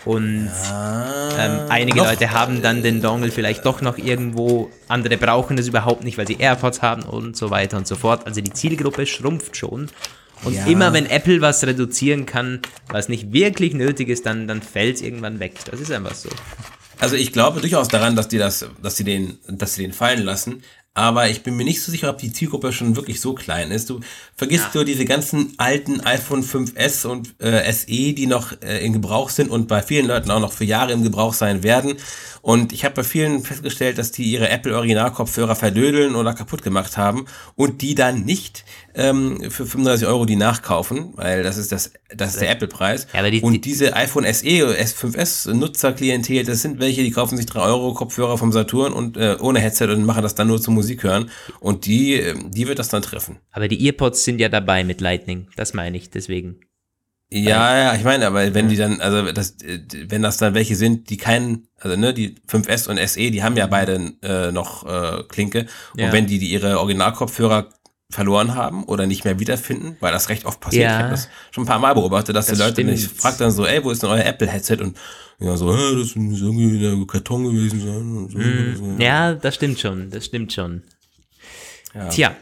Und ja, ähm, einige Leute haben dann den Dongle vielleicht doch noch irgendwo, andere brauchen es überhaupt nicht, weil sie AirPods haben und so weiter und so fort. Also die Zielgruppe schrumpft schon. Und ja. immer wenn Apple was reduzieren kann, was nicht wirklich nötig ist, dann, dann fällt es irgendwann weg. Das ist einfach so. Also ich glaube durchaus daran, dass die das, dass sie den, dass sie den fallen lassen aber ich bin mir nicht so sicher, ob die Zielgruppe schon wirklich so klein ist. Du vergisst ja. nur diese ganzen alten iPhone 5S und äh, SE, die noch äh, in Gebrauch sind und bei vielen Leuten auch noch für Jahre im Gebrauch sein werden. Und ich habe bei vielen festgestellt, dass die ihre Apple Original-Kopfhörer verdödeln oder kaputt gemacht haben und die dann nicht ähm, für 35 Euro die nachkaufen, weil das ist das, das ist der Apple-Preis. Ja, die, und diese iPhone SE, S5S Nutzerklientel, das sind welche, die kaufen sich 3 Euro Kopfhörer vom Saturn und äh, ohne Headset und machen das dann nur zum Musik hören. Und die, ähm, die wird das dann treffen. Aber die Earpods sind ja dabei mit Lightning, das meine ich, deswegen. Ja, ja, ich meine, aber wenn die dann, also das, wenn das dann welche sind, die keinen, also ne, die 5S und SE, die haben ja beide äh, noch äh, Klinke. Und ja. wenn die, die ihre Originalkopfhörer verloren haben oder nicht mehr wiederfinden, weil das recht oft passiert. Ja. Ich habe das schon ein paar Mal beobachtet, dass das die Leute mich fragen dann so, ey, wo ist denn euer Apple-Headset? Und ja, so, hey, das muss irgendwie der Karton gewesen sein. So, mm, so. Ja, das stimmt schon, das stimmt schon. Ja. Tja,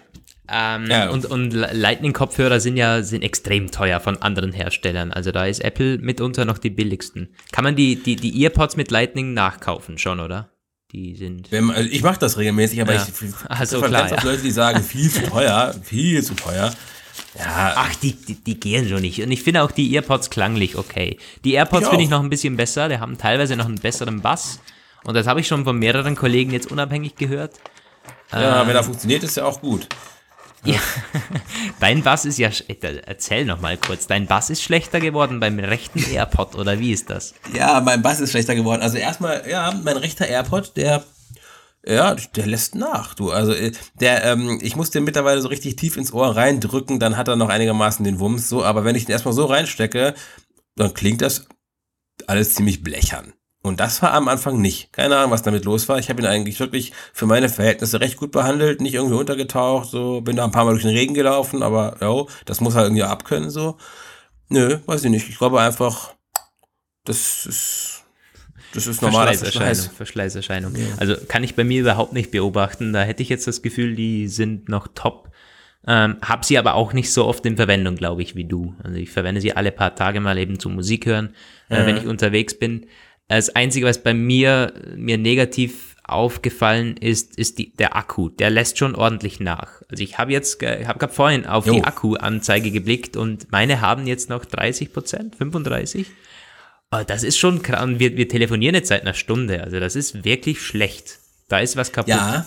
ähm, ja. und, und Lightning-Kopfhörer sind ja sind extrem teuer von anderen Herstellern. Also da ist Apple mitunter noch die billigsten. Kann man die, die, die Earpods mit Lightning nachkaufen schon, oder? Die sind. Also ich mache das regelmäßig, aber ja. ich also klar, ganz ja. Leute, die sagen, viel zu teuer, viel zu teuer. Ja. Ach, die, die, die, gehen schon nicht. Und ich finde auch die Earpods klanglich okay. Die Airpods finde ich noch ein bisschen besser. Die haben teilweise noch einen besseren Bass. Und das habe ich schon von mehreren Kollegen jetzt unabhängig gehört. Ja, ähm, wenn er funktioniert, ist ja auch gut. Ja. Dein Bass ist ja. Erzähl noch mal kurz. Dein Bass ist schlechter geworden beim rechten AirPod oder wie ist das? Ja, mein Bass ist schlechter geworden. Also erstmal, ja, mein rechter AirPod, der. Ja, der lässt nach, du. Also, äh, der, ähm, ich muss den mittlerweile so richtig tief ins Ohr reindrücken, dann hat er noch einigermaßen den Wumms, so, aber wenn ich den erstmal so reinstecke, dann klingt das alles ziemlich blechern. Und das war am Anfang nicht. Keine Ahnung, was damit los war. Ich habe ihn eigentlich wirklich für meine Verhältnisse recht gut behandelt, nicht irgendwie untergetaucht, so bin da ein paar Mal durch den Regen gelaufen, aber ja, das muss halt irgendwie abkönnen, so. Nö, weiß ich nicht. Ich glaube einfach, das ist. Das ist normal. Verschleißerscheinung. Verschleißerscheinung. Ja. Also kann ich bei mir überhaupt nicht beobachten. Da hätte ich jetzt das Gefühl, die sind noch top. Ähm, hab sie aber auch nicht so oft in Verwendung, glaube ich, wie du. Also ich verwende sie alle paar Tage mal eben zum Musik hören, äh, wenn ich unterwegs bin. Das Einzige, was bei mir mir negativ aufgefallen ist, ist die, der Akku. Der lässt schon ordentlich nach. Also ich habe jetzt, ich habe gerade vorhin auf jo. die Akkuanzeige geblickt und meine haben jetzt noch 30 Prozent, 35. Aber das ist schon krass. Wir, wir telefonieren jetzt seit einer Stunde. Also das ist wirklich schlecht. Da ist was kaputt. Ja,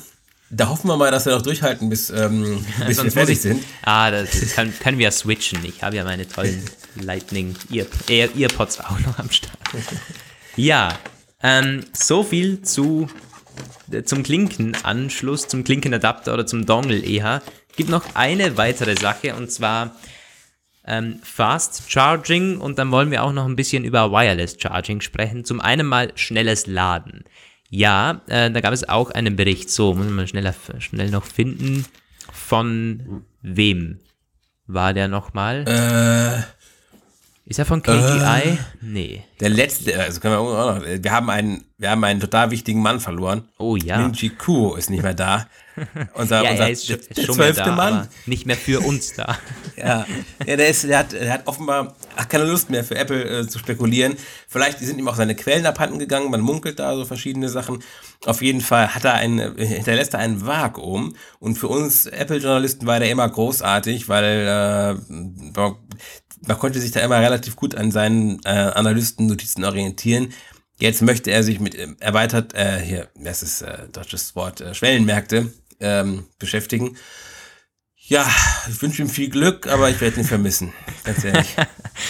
da hoffen wir mal, dass wir noch durchhalten, bis, ähm, bis wir fertig ich, sind. Ah, das kann, können wir ja switchen. Ich habe ja meine tollen Lightning Ear, Ear, Earpods auch noch am Start. Ja, ähm, so viel zu zum Klinkenanschluss, zum Klinkenadapter oder zum Dongle eher, gibt noch eine weitere Sache und zwar ähm, Fast Charging und dann wollen wir auch noch ein bisschen über Wireless Charging sprechen. Zum einen mal schnelles Laden. Ja, äh, da gab es auch einen Bericht, so, muss man schneller, schnell noch finden. Von wem war der nochmal? Äh, ist er von KGI? Äh, nee. Der letzte, also können wir auch noch, wir haben einen, wir haben einen total wichtigen Mann verloren. Oh ja. Minji Kuo ist nicht mehr da. Unser, ja, unser, er ist der, der schon zwölfte da, Mann. Nicht mehr für uns da. ja, ja der, ist, der, hat, der hat offenbar keine Lust mehr für Apple äh, zu spekulieren. Vielleicht sind ihm auch seine Quellen abhanden gegangen, man munkelt da so verschiedene Sachen. Auf jeden Fall hat er ein, hinterlässt er ein Vakuum. Und für uns Apple-Journalisten war der immer großartig, weil äh, man konnte sich da immer relativ gut an seinen äh, Analystennotizen orientieren. Jetzt möchte er sich mit äh, erweitert, äh, hier, das ist äh, deutsches Wort, äh, Schwellenmärkte ähm, beschäftigen. Ja, ich wünsche ihm viel Glück, aber ich werde ihn vermissen, ganz ehrlich.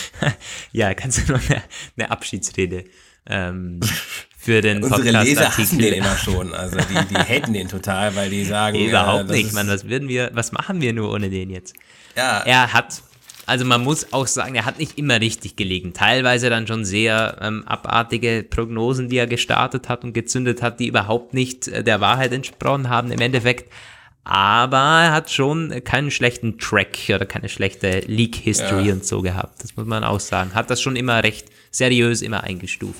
ja, kannst du noch eine, eine Abschiedsrede ähm, für den Unsere Leser hassen den immer schon, also die, die haten den total, weil die sagen... Überhaupt äh, nicht, man, was würden wir, was machen wir nur ohne den jetzt? Ja. Er hat also man muss auch sagen, er hat nicht immer richtig gelegen. Teilweise dann schon sehr ähm, abartige Prognosen, die er gestartet hat und gezündet hat, die überhaupt nicht äh, der Wahrheit entsprochen haben im Endeffekt. Aber er hat schon keinen schlechten Track oder keine schlechte Leak-History ja. und so gehabt. Das muss man auch sagen. Hat das schon immer recht seriös immer eingestuft.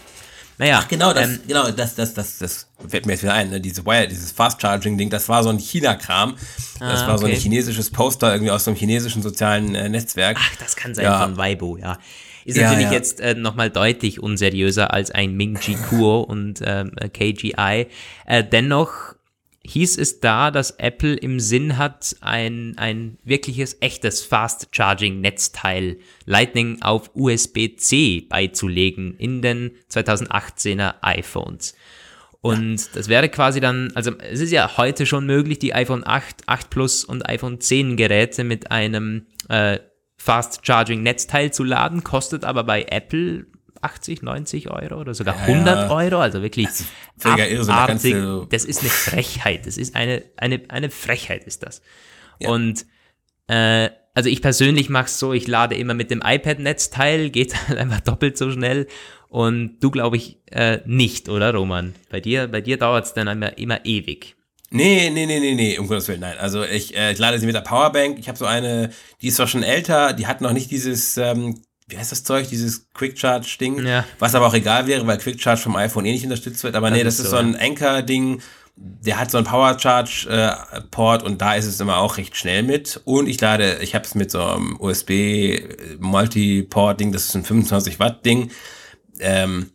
Naja. Ach, genau, das, ähm, genau, das, das, das, das fällt mir jetzt wieder ein, ne? Diese Wire, dieses Fast-Charging-Ding, das war so ein China-Kram. Das ah, war okay. so ein chinesisches Poster irgendwie aus so einem chinesischen soalen äh, Netzwerk. Ach, das kann sein ja. von Weibo, ja. Ist ja, natürlich ja. jetzt äh, nochmal deutlich unseriöser als ein Ming Chi Kuo und ähm, KGI. Äh, dennoch hieß es da, dass Apple im Sinn hat, ein, ein wirkliches, echtes Fast-Charging-Netzteil Lightning auf USB-C beizulegen in den 2018er iPhones. Und das wäre quasi dann, also es ist ja heute schon möglich, die iPhone 8, 8 Plus und iPhone 10 Geräte mit einem äh, Fast Charging Netzteil zu laden, kostet aber bei Apple 80, 90 Euro oder sogar ja, 100 ja. Euro, also wirklich abartig. Das ist eine Frechheit, das ist eine, eine, eine Frechheit ist das. Ja. Und äh, also ich persönlich mache es so, ich lade immer mit dem iPad-Netzteil, geht halt einfach doppelt so schnell und du glaube ich äh, nicht, oder Roman? Bei dir, bei dir dauert es dann immer, immer ewig. Nee, nee, nee, nee, nee, um Gottes Willen, nein. Also ich, äh, ich lade sie mit der Powerbank. Ich habe so eine, die ist zwar schon älter, die hat noch nicht dieses ähm, wie heißt das Zeug, dieses Quick Charge Ding, ja. was aber auch egal wäre, weil Quick Charge vom iPhone eh nicht unterstützt wird. Aber das nee, das ist so, ein Anchor Ding. Der hat so ein Power Charge äh, Port und da ist es immer auch recht schnell mit. Und ich lade, ich habe es mit so einem USB äh, Multi-Port Ding, das ist ein 25 Watt Ding. Ähm,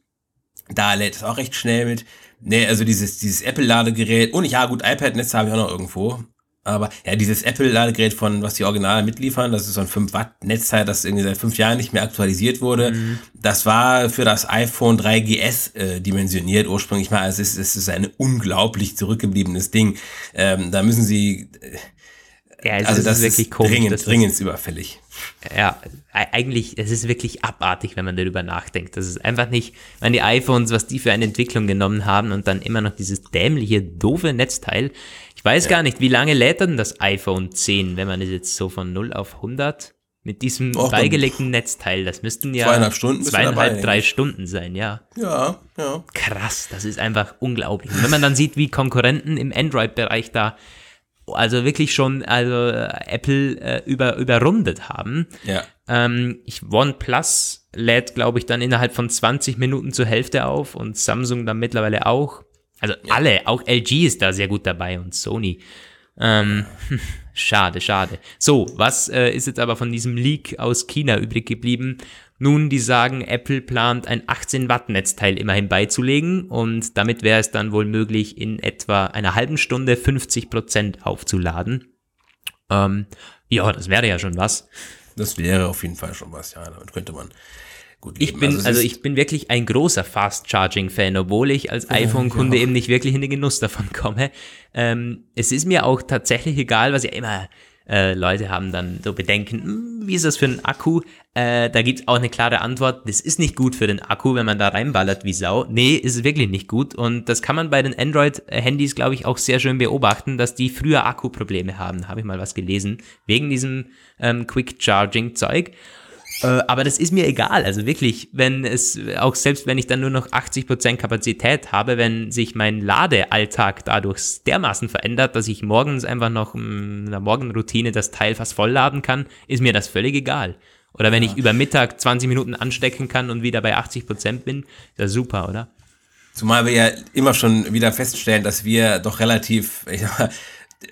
da lädt es auch recht schnell mit. Nee, also dieses, dieses Apple-Ladegerät und ja, gut, iPad-Netz habe ich auch noch irgendwo. Aber ja, dieses Apple-Ladegerät von, was die Original mitliefern, das ist so ein 5 Watt Netzteil, das irgendwie seit fünf Jahren nicht mehr aktualisiert wurde. Mhm. Das war für das iPhone 3GS äh, dimensioniert ursprünglich mal. Also es ist, es ist ein unglaublich zurückgebliebenes Ding. Ähm, da müssen sie, ja, also, also das ist wirklich komisch. Dringend, das dringend überfällig. Ja, eigentlich, es ist wirklich abartig, wenn man darüber nachdenkt. Das ist einfach nicht, wenn die iPhones, was die für eine Entwicklung genommen haben und dann immer noch dieses dämliche, doofe Netzteil weiß ja. gar nicht, wie lange lädt denn das iPhone 10, wenn man es jetzt so von 0 auf 100 mit diesem Och, beigelegten Netzteil, das müssten ja zweieinhalb, Stunden zweieinhalb dabei, drei Stunden sein, ja. Ja, ja. Krass, das ist einfach unglaublich. Und wenn man dann sieht, wie Konkurrenten im Android-Bereich da also wirklich schon also äh, Apple äh, über, überrundet haben. Ja. Ähm, ich OnePlus lädt, glaube ich, dann innerhalb von 20 Minuten zur Hälfte auf und Samsung dann mittlerweile auch. Also alle, auch LG ist da sehr gut dabei und Sony. Ähm, schade, schade. So, was äh, ist jetzt aber von diesem Leak aus China übrig geblieben? Nun, die sagen, Apple plant ein 18 Watt Netzteil immerhin beizulegen und damit wäre es dann wohl möglich, in etwa einer halben Stunde 50 Prozent aufzuladen. Ähm, ja, das wäre ja schon was. Das wäre auf jeden Fall schon was, ja. Damit könnte man gut Ich leben. bin, es also ist- ich bin wirklich ein großer Fast Charging Fan, obwohl ich als iPhone-Kunde eben nicht wirklich in den Genuss davon komme. Ähm, es ist mir auch tatsächlich egal, was ja immer äh, Leute haben dann so Bedenken, hm, wie ist das für einen Akku? Äh, da gibt's auch eine klare Antwort, das ist nicht gut für den Akku, wenn man da reinballert wie Sau. Nee, ist es wirklich nicht gut und das kann man bei den Android-Handys, glaube ich, auch sehr schön beobachten, dass die früher Akkuprobleme haben, habe ich mal was gelesen, wegen diesem ähm, Quick-Charging-Zeug. Äh, aber das ist mir egal. Also wirklich, wenn es, auch selbst wenn ich dann nur noch 80% Kapazität habe, wenn sich mein Ladealltag dadurch dermaßen verändert, dass ich morgens einfach noch in einer Morgenroutine das Teil fast vollladen kann, ist mir das völlig egal. Oder wenn ich über Mittag 20 Minuten anstecken kann und wieder bei 80% bin, ist das super, oder? Zumal wir ja immer schon wieder feststellen, dass wir doch relativ ich sag mal,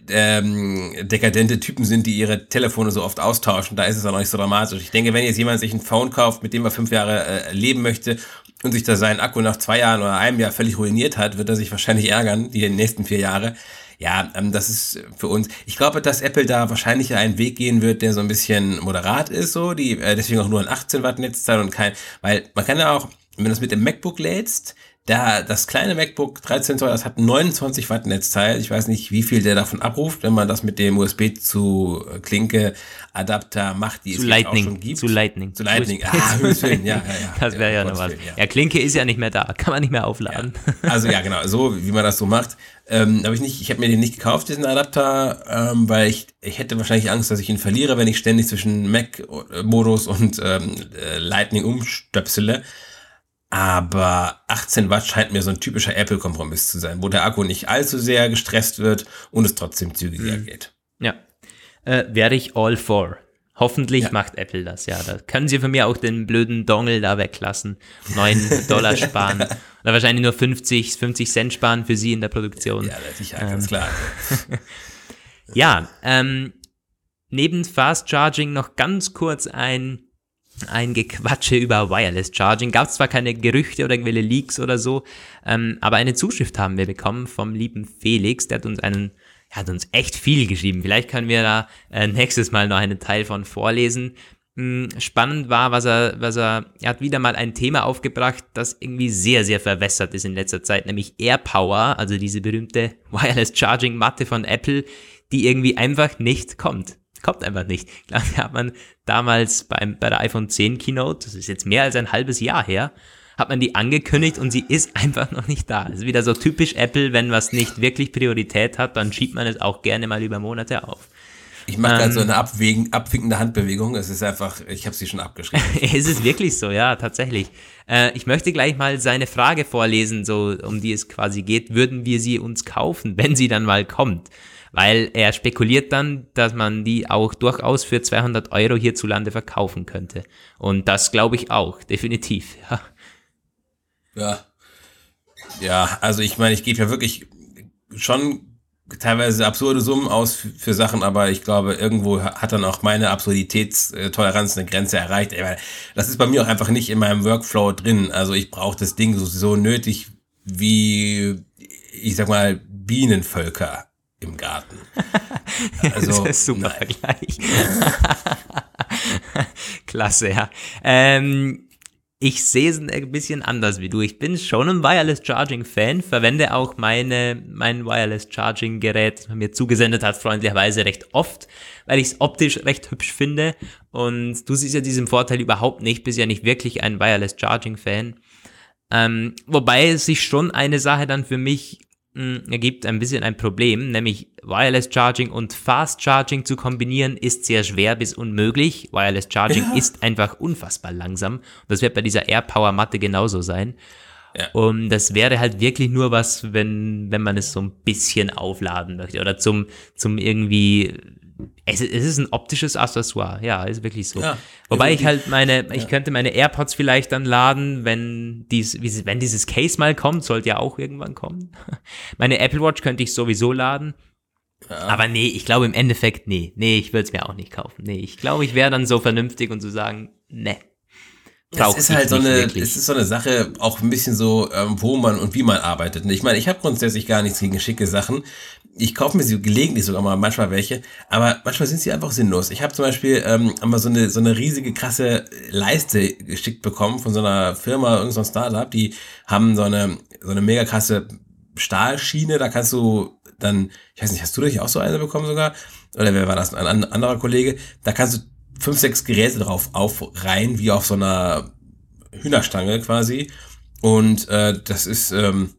ähm, dekadente Typen sind, die ihre Telefone so oft austauschen. Da ist es auch noch nicht so dramatisch. Ich denke, wenn jetzt jemand sich ein Phone kauft, mit dem er fünf Jahre äh, leben möchte und sich da seinen Akku nach zwei Jahren oder einem Jahr völlig ruiniert hat, wird er sich wahrscheinlich ärgern, die nächsten vier Jahre. Ja, ähm, das ist für uns. Ich glaube, dass Apple da wahrscheinlich einen Weg gehen wird, der so ein bisschen moderat ist, so, die, äh, deswegen auch nur ein 18 Watt Netzteil und kein, weil man kann ja auch, wenn du das mit dem MacBook lädst, da, das kleine MacBook 13 Zoll, das hat 29 Watt Netzteil. Ich weiß nicht, wie viel der davon abruft, wenn man das mit dem USB zu Klinke Adapter macht, die Zu es jetzt auch Lightning. schon gibt. Zu Lightning. Zu Lightning. Ah, Himmels Willen, ja, ja, ja. Das wäre ja, um noch was. Willen, ja. Klinke ist ja nicht mehr da. Kann man nicht mehr aufladen. Also ja, genau, so wie man das so macht. Ähm, habe ich nicht, ich habe mir den nicht gekauft, diesen Adapter, ähm, weil ich, ich hätte wahrscheinlich Angst, dass ich ihn verliere, wenn ich ständig zwischen Mac-Modus und ähm, äh, Lightning umstöpsele. Aber 18 Watt scheint mir so ein typischer Apple-Kompromiss zu sein, wo der Akku nicht allzu sehr gestresst wird und es trotzdem zügiger geht. Ja. Äh, wäre ich all for. Hoffentlich Ja. macht Apple das, ja. Da können sie von mir auch den blöden Dongle da weglassen. 9 Dollar sparen. Oder wahrscheinlich nur 50, 50 Cent sparen für sie in der Produktion. Ja, sicher, ganz klar. Ja, ähm, neben Fast Charging noch ganz kurz ein, ein Gequatsche über Wireless Charging. Gab zwar keine Gerüchte oder irgendwelche Leaks oder so, ähm, aber eine Zuschrift haben wir bekommen vom lieben Felix, der hat uns einen, hat uns echt viel geschrieben. Vielleicht können wir da äh, nächstes Mal noch einen Teil von vorlesen. Hm, Spannend war, was er, was er, er hat wieder mal ein Thema aufgebracht, das irgendwie sehr, sehr verwässert ist in letzter Zeit, nämlich AirPower, also diese berühmte Wireless Charging Matte von Apple, die irgendwie einfach nicht kommt. Kommt einfach nicht. Ich glaube, die hat man damals beim, bei der iPhone 10 Keynote, das ist jetzt mehr als ein halbes Jahr her, hat man die angekündigt und sie ist einfach noch nicht da. Das ist wieder so typisch Apple, wenn was nicht wirklich Priorität hat, dann schiebt man es auch gerne mal über Monate auf. Ich mache gerade so Ähm. eine abwägen, abwinkende Handbewegung. Es ist einfach, ich habe sie schon abgeschrieben. es ist wirklich so, ja, tatsächlich. Äh, ich möchte gleich mal seine Frage vorlesen, so um die es quasi geht. Würden wir sie uns kaufen, wenn sie dann mal kommt? Weil er spekuliert dann, dass man die auch durchaus für 200 Euro hierzulande verkaufen könnte. Und das glaube ich auch, definitiv. Ja. Ja. Ja, also ich meine, ich gebe ja wirklich schon teilweise absurde Summen aus für, Sachen, aber ich glaube, irgendwo ha- hat dann auch meine Absurditätstoleranz eine Grenze erreicht. Das ist bei mir auch einfach nicht in meinem Workflow drin. Also ich brauche das Ding so, so nötig wie, ich sag mal, Bienenvölker im Garten. Also, das ist super nein. Vergleich. Klasse, ja. Ähm, ich sehe es ein bisschen anders wie du. Ich bin schon ein Wireless Charging Fan, verwende auch meine, mein Wireless Charging Gerät, das man mir zugesendet hat, freundlicherweise recht oft, weil ich es optisch recht hübsch finde. Und du siehst ja diesen Vorteil überhaupt nicht, bist ja nicht wirklich ein Wireless Charging Fan. Ähm, wobei es sich schon eine Sache dann für mich ergibt ein bisschen ein Problem, nämlich Wireless Charging und Fast Charging zu kombinieren ist sehr schwer bis unmöglich. Wireless Charging ist einfach unfassbar langsam. Und das wird bei dieser AirPower Matte genauso sein. Ja. Und das wäre halt wirklich nur was, wenn, wenn man es so ein bisschen aufladen möchte oder zum, zum irgendwie es, es ist ein optisches Accessoire, ja, ist wirklich so. Ja, Wobei ich halt meine, ich könnte meine AirPods vielleicht dann laden, wenn dies, wenn dieses Case mal kommt, sollte ja auch irgendwann kommen. Meine Apple Watch könnte ich sowieso laden. Ja. Aber nee, ich glaube im Endeffekt, nee, nee, ich würde es mir auch nicht kaufen. Nee, ich glaube, ich wäre dann so vernünftig und zu sagen, nee, das ist halt so eine, wirklich. es ist so eine Sache, auch ein bisschen so, ähm, wo man und wie man arbeitet. Ich meine, ich habe grundsätzlich gar nichts gegen schicke Sachen. Ich kaufe mir sie gelegentlich sogar mal manchmal welche, aber manchmal sind sie einfach sinnlos. Ich habe zum Beispiel ähm, einmal so eine so eine riesige krasse Leiste geschickt bekommen von so einer Firma, irgendein so Startup. Die haben so eine so eine mega krasse Stahlschiene. Da kannst du dann, ich weiß nicht, hast du dich auch so eine bekommen sogar? Oder wer war das? Ein anderer Kollege. Da kannst du fünf, sechs Geräte drauf aufreihen, wie auf so einer Hühnerstange quasi. Und äh, das ist, ähm,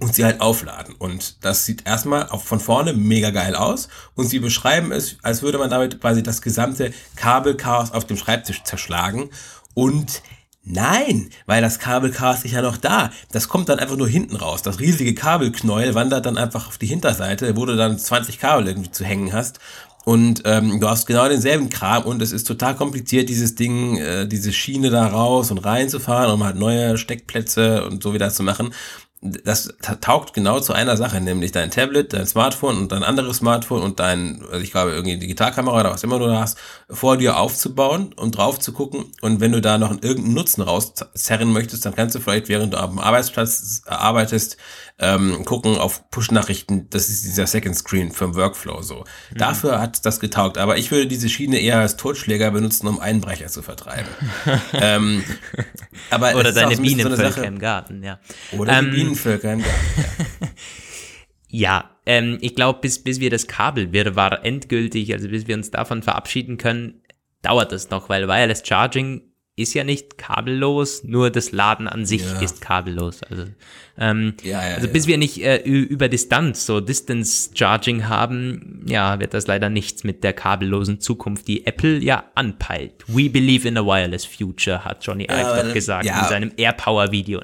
und sie halt aufladen. Und das sieht erstmal auch von vorne mega geil aus. Und sie beschreiben es, als würde man damit quasi das gesamte Kabelchaos auf dem Schreibtisch zerschlagen. Und Nein, weil das Kabelchaos ist ja noch da. Das kommt dann einfach nur hinten raus. Das riesige Kabelknäuel wandert dann einfach auf die Hinterseite, wo du dann 20 Kabel irgendwie zu hängen hast. Und ähm, du hast genau denselben Kram und es ist total kompliziert, dieses Ding, äh, diese Schiene da raus und reinzufahren, um halt neue Steckplätze und so wieder zu machen das taugt genau zu einer Sache, nämlich dein Tablet, dein Smartphone und dein anderes Smartphone und dein, also ich glaube, irgendwie Digitalkamera oder was immer du da hast, vor dir aufzubauen und drauf zu gucken. Und wenn du da noch irgendeinen Nutzen rauszerren möchtest, dann kannst du vielleicht, während du am Arbeitsplatz arbeitest, ähm, gucken auf Push-Nachrichten. Das ist dieser Second Screen vom Workflow so. Mhm. Dafür hat das getaugt. Aber ich würde diese Schiene eher als Totschläger benutzen, um Einbrecher zu vertreiben. ähm, aber Oder deine Bienenvölker so im Garten, ja. Oder ähm, die Bienenvölker im Garten, ja. ja, ähm, ich glaube, bis, bis wir das Kabelwirrwarr endgültig, also bis wir uns davon verabschieden können, dauert das noch, weil Wireless Charging ist ja nicht kabellos, nur das Laden an sich ja. ist kabellos. Also, ähm, ja, ja, also bis wir nicht äh, über Distanz, so Distance Charging haben, ja, wird das leider nichts mit der kabellosen Zukunft, die Apple ja anpeilt. We believe in a wireless future, hat Johnny Ive gesagt in seinem AirPower-Video.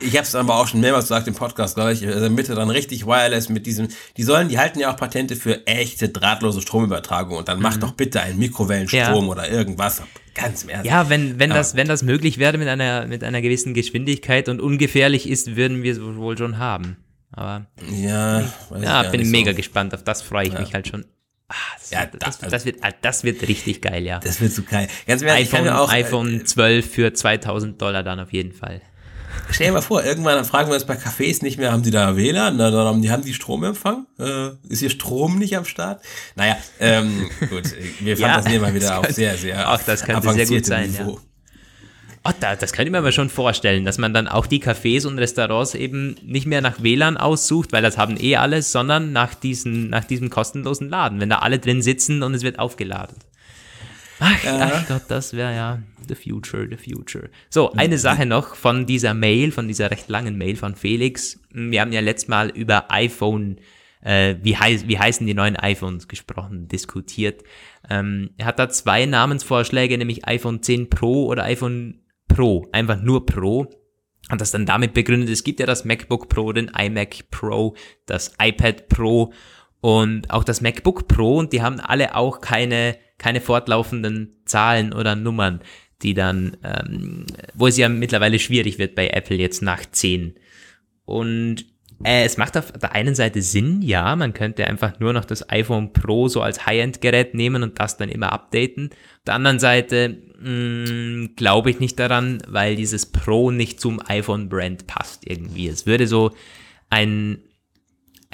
ich habe es aber auch schon mehrmals gesagt im Podcast, glaube ich, also Mitte dann richtig wireless mit diesem, die sollen, die halten ja auch Patente für echte drahtlose Stromübertragung und dann mhm. mach doch bitte einen Mikrowellenstrom oder irgendwas Ganz im Ernst. Ja, wenn, wenn, das, wenn das möglich wäre mit einer, mit einer gewissen Geschwindigkeit und ungefährlich ist, würden wir es wohl schon haben. Aber ja, ja bin mega so. gespannt. Auf das freue ich ja. mich halt schon. Ah, das, ja, das, das, das, wird, ah, das wird richtig geil, ja. Das wird so geil. Ganz ehrlich, iPhone, auch, iPhone 12 für 2000 Dollar dann auf jeden Fall. Stell dir mal vor, irgendwann dann fragen wir uns bei Cafés nicht mehr, haben die da WLAN? Na, dann haben die, haben die Stromempfang? Äh, ist hier Strom nicht am Start? Naja, ähm, gut, wir fantasieren ja, mal wieder auf sehr, sehr Ach, das könnte sehr gut sein, Niveau. ja. Oh, da, das könnte ich mir aber schon vorstellen, dass man dann auch die Cafés und Restaurants eben nicht mehr nach WLAN aussucht, weil das haben eh alles, sondern nach, diesen, nach diesem kostenlosen Laden, wenn da alle drin sitzen und es wird aufgeladen. Ach, ja. ach Gott, das wäre ja the future, the future. So, eine Sache noch von dieser Mail, von dieser recht langen Mail von Felix. Wir haben ja letztes Mal über iPhone, äh, wie, heiß, wie heißen die neuen iPhones gesprochen, diskutiert. Ähm, er hat da zwei Namensvorschläge, nämlich iPhone 10 Pro oder iPhone Pro, einfach nur Pro. Und das dann damit begründet, es gibt ja das MacBook Pro, den iMac Pro, das iPad Pro und auch das MacBook Pro und die haben alle auch keine keine fortlaufenden Zahlen oder Nummern, die dann, ähm, wo es ja mittlerweile schwierig wird bei Apple jetzt nach 10. Und äh, es macht auf der einen Seite Sinn, ja, man könnte einfach nur noch das iPhone Pro so als High-End-Gerät nehmen und das dann immer updaten. Auf der anderen Seite mm, glaube ich nicht daran, weil dieses Pro nicht zum iPhone-Brand passt irgendwie. Es würde so ein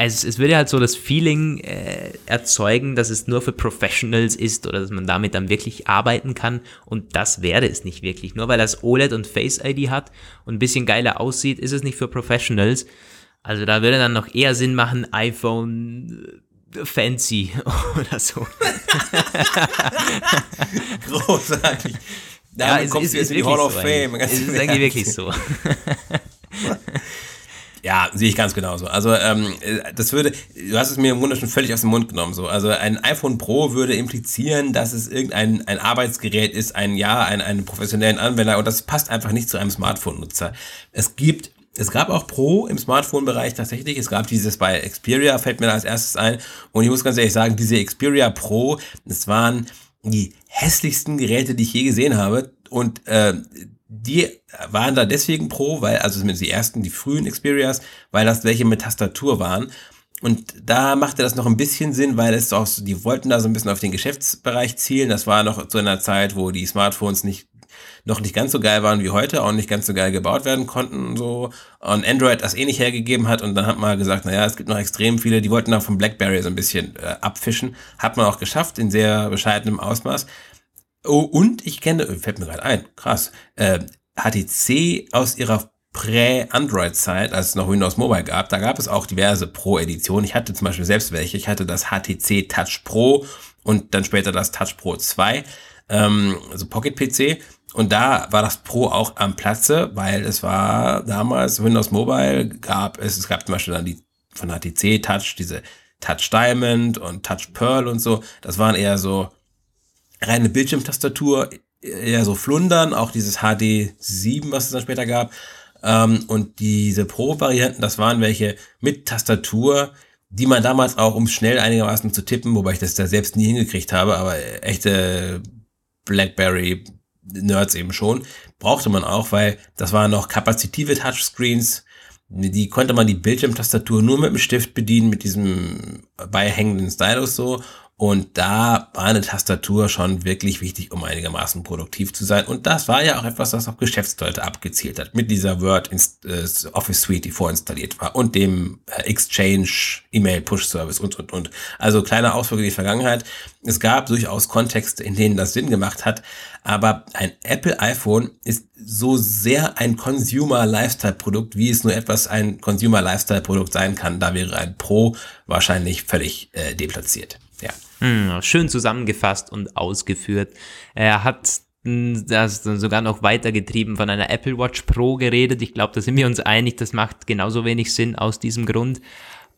es, es würde halt so das Feeling äh, erzeugen, dass es nur für Professionals ist oder dass man damit dann wirklich arbeiten kann und das wäre es nicht wirklich. Nur weil das OLED und Face ID hat und ein bisschen geiler aussieht, ist es nicht für Professionals. Also da würde dann noch eher Sinn machen, iPhone äh, Fancy oder so. Großartig. Da ja, kommst ist, du jetzt in die Hall of so Fame. Es ist eigentlich wirklich so. Ja, Sehe ich ganz genauso. Also ähm, äh, das würde, du hast es mir im Grunde schon völlig aus dem Mund genommen. So. Also ein iPhone Pro würde implizieren, dass es irgendein ein Arbeitsgerät ist, ein ja, ein, einen professionellen Anwender und das passt einfach nicht zu einem Smartphone-Nutzer. Es gibt es gab auch Pro im Smartphone-Bereich tatsächlich. Es gab dieses bei Xperia, fällt mir da als erstes ein. Und ich muss ganz ehrlich sagen, diese Xperia Pro, das waren die hässlichsten Geräte, die ich je gesehen habe. Und äh, die waren da deswegen Pro, weil, also zumindest die ersten, die frühen Xperias, weil das welche mit Tastatur waren. Und da machte das noch ein bisschen Sinn, weil es auch, die wollten da so ein bisschen auf den Geschäftsbereich zielen. Das war noch zu einer Zeit, wo die Smartphones nicht noch nicht ganz so geil waren wie heute, auch nicht ganz so geil gebaut werden konnten, so. Und Android das eh nicht hergegeben hat und dann hat man gesagt, naja, es gibt noch extrem viele, die wollten da vom Blackberry so ein bisschen äh, abfischen. Hat man auch geschafft, in sehr bescheidenem Ausmaß. Oh, und ich kenne, fällt mir gerade ein, krass, äh, HTC aus ihrer Prä-Android-Zeit, als es noch Windows Mobile gab, da gab es auch diverse Pro-Editionen. Ich hatte zum Beispiel selbst welche. Ich hatte das HTC Touch Pro und dann später das Touch Pro 2, ähm, also Pocket PC. Und da war das Pro auch am Platze, weil es war damals Windows Mobile gab es, es gab zum Beispiel dann die von HTC Touch, diese Touch Diamond und Touch Pearl und so. Das waren eher so reine Bildschirmtastatur, eher so Flundern, auch dieses HD7, was es dann später gab. Ähm, und diese Pro-Varianten, das waren welche mit Tastatur, die man damals auch, um schnell einigermaßen zu tippen, wobei ich das da selbst nie hingekriegt habe, aber echte BlackBerry Nerds eben schon, brauchte man auch, weil das waren noch kapazitive Touchscreens, die konnte man die Bildschirmtastatur nur mit dem Stift bedienen, mit diesem beihängenden Stylus so und da war eine Tastatur schon wirklich wichtig, um einigermaßen produktiv zu sein. Und das war ja auch etwas, was auf Geschäftsleute abgezielt hat. Mit dieser Word äh, Office Suite, die vorinstalliert war. Und dem äh, Exchange E-Mail Push Service und, und, und. Also kleine Ausflüge in die Vergangenheit. Es gab durchaus Kontexte, in denen das Sinn gemacht hat. Aber ein Apple iPhone ist so sehr ein Consumer Lifestyle Produkt, wie es nur etwas ein Consumer Lifestyle Produkt sein kann. Da wäre ein Pro wahrscheinlich völlig äh, deplatziert. Hm, schön zusammengefasst und ausgeführt. Er hat hm, das sogar noch weitergetrieben von einer Apple Watch Pro geredet. Ich glaube, da sind wir uns einig, das macht genauso wenig Sinn aus diesem Grund.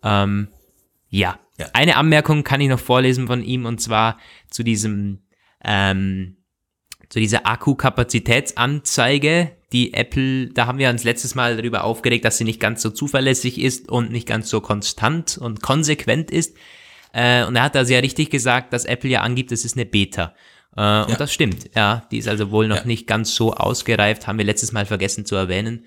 Ähm, ja. ja. eine Anmerkung kann ich noch vorlesen von ihm und zwar zu diesem ähm, zu dieser Akkukapazitätsanzeige, die Apple, da haben wir uns letztes Mal darüber aufgeregt, dass sie nicht ganz so zuverlässig ist und nicht ganz so konstant und konsequent ist. Äh, und er hat da sehr richtig gesagt, dass Apple ja angibt, es ist eine Beta. Äh, ja. Und das stimmt, ja. Die ist also wohl noch ja. nicht ganz so ausgereift, haben wir letztes Mal vergessen zu erwähnen.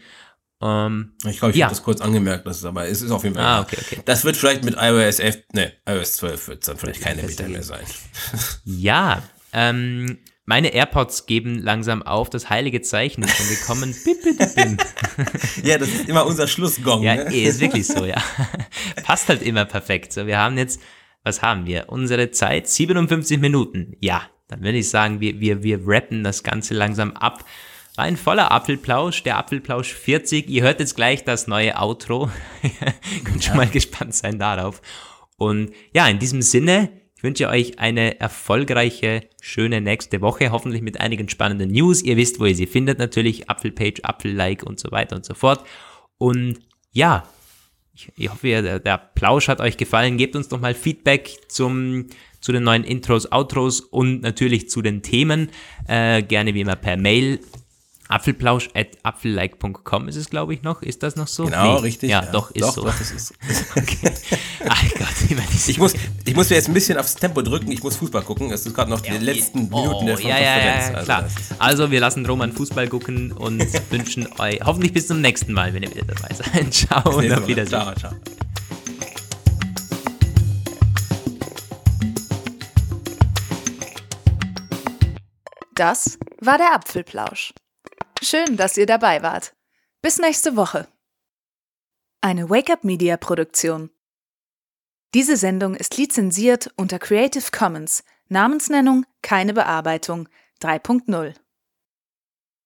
Ähm, ich glaube, ich ja. habe das kurz angemerkt, das ist aber es ist auf jeden Fall. Ah, okay, okay. Das wird vielleicht mit iOS 11, ne, iOS 12 wird dann vielleicht keine Beta mehr sein. Ja, ähm, meine AirPods geben langsam auf, das heilige Zeichen ist schon gekommen. bip, bip, bip. ja, das ist immer unser Schlussgong. Ja, ne? ist wirklich so, ja. Passt halt immer perfekt. So, wir haben jetzt was haben wir? Unsere Zeit 57 Minuten. Ja, dann würde ich sagen, wir, wir, wir rappen das Ganze langsam ab. War ein voller Apfelplausch, der Apfelplausch 40. Ihr hört jetzt gleich das neue Outro. Könnt schon mal gespannt sein darauf. Und ja, in diesem Sinne, ich wünsche euch eine erfolgreiche, schöne nächste Woche, hoffentlich mit einigen spannenden News. Ihr wisst, wo ihr sie findet, natürlich Apfelpage, Apfellike und so weiter und so fort. Und ja, ich, ich hoffe, der, der Plausch hat euch gefallen. Gebt uns doch mal Feedback zum, zu den neuen Intros, Outros und natürlich zu den Themen. Äh, gerne wie immer per Mail Apfelplausch at apfellike.com ist es, glaube ich, noch. Ist das noch so? Genau, nee. richtig. Ja, ja, doch, ist doch, so. Doch, ist so. okay. Ach Gott, immer ich muss, ich muss mir jetzt ein bisschen aufs Tempo drücken. Ich muss Fußball gucken. Es ist gerade noch die letzten oh, Minuten der ja, ja, ja, also, klar. Also, wir lassen Roman Fußball gucken und wünschen euch hoffentlich bis zum nächsten Mal, wenn ihr wieder dabei seid. Ciao und auf Wiedersehen. Ciao, ciao. Das war der Apfelplausch. Schön, dass ihr dabei wart. Bis nächste Woche. Eine Wake-up Media Produktion. Diese Sendung ist lizenziert unter Creative Commons, Namensnennung keine Bearbeitung 3.0.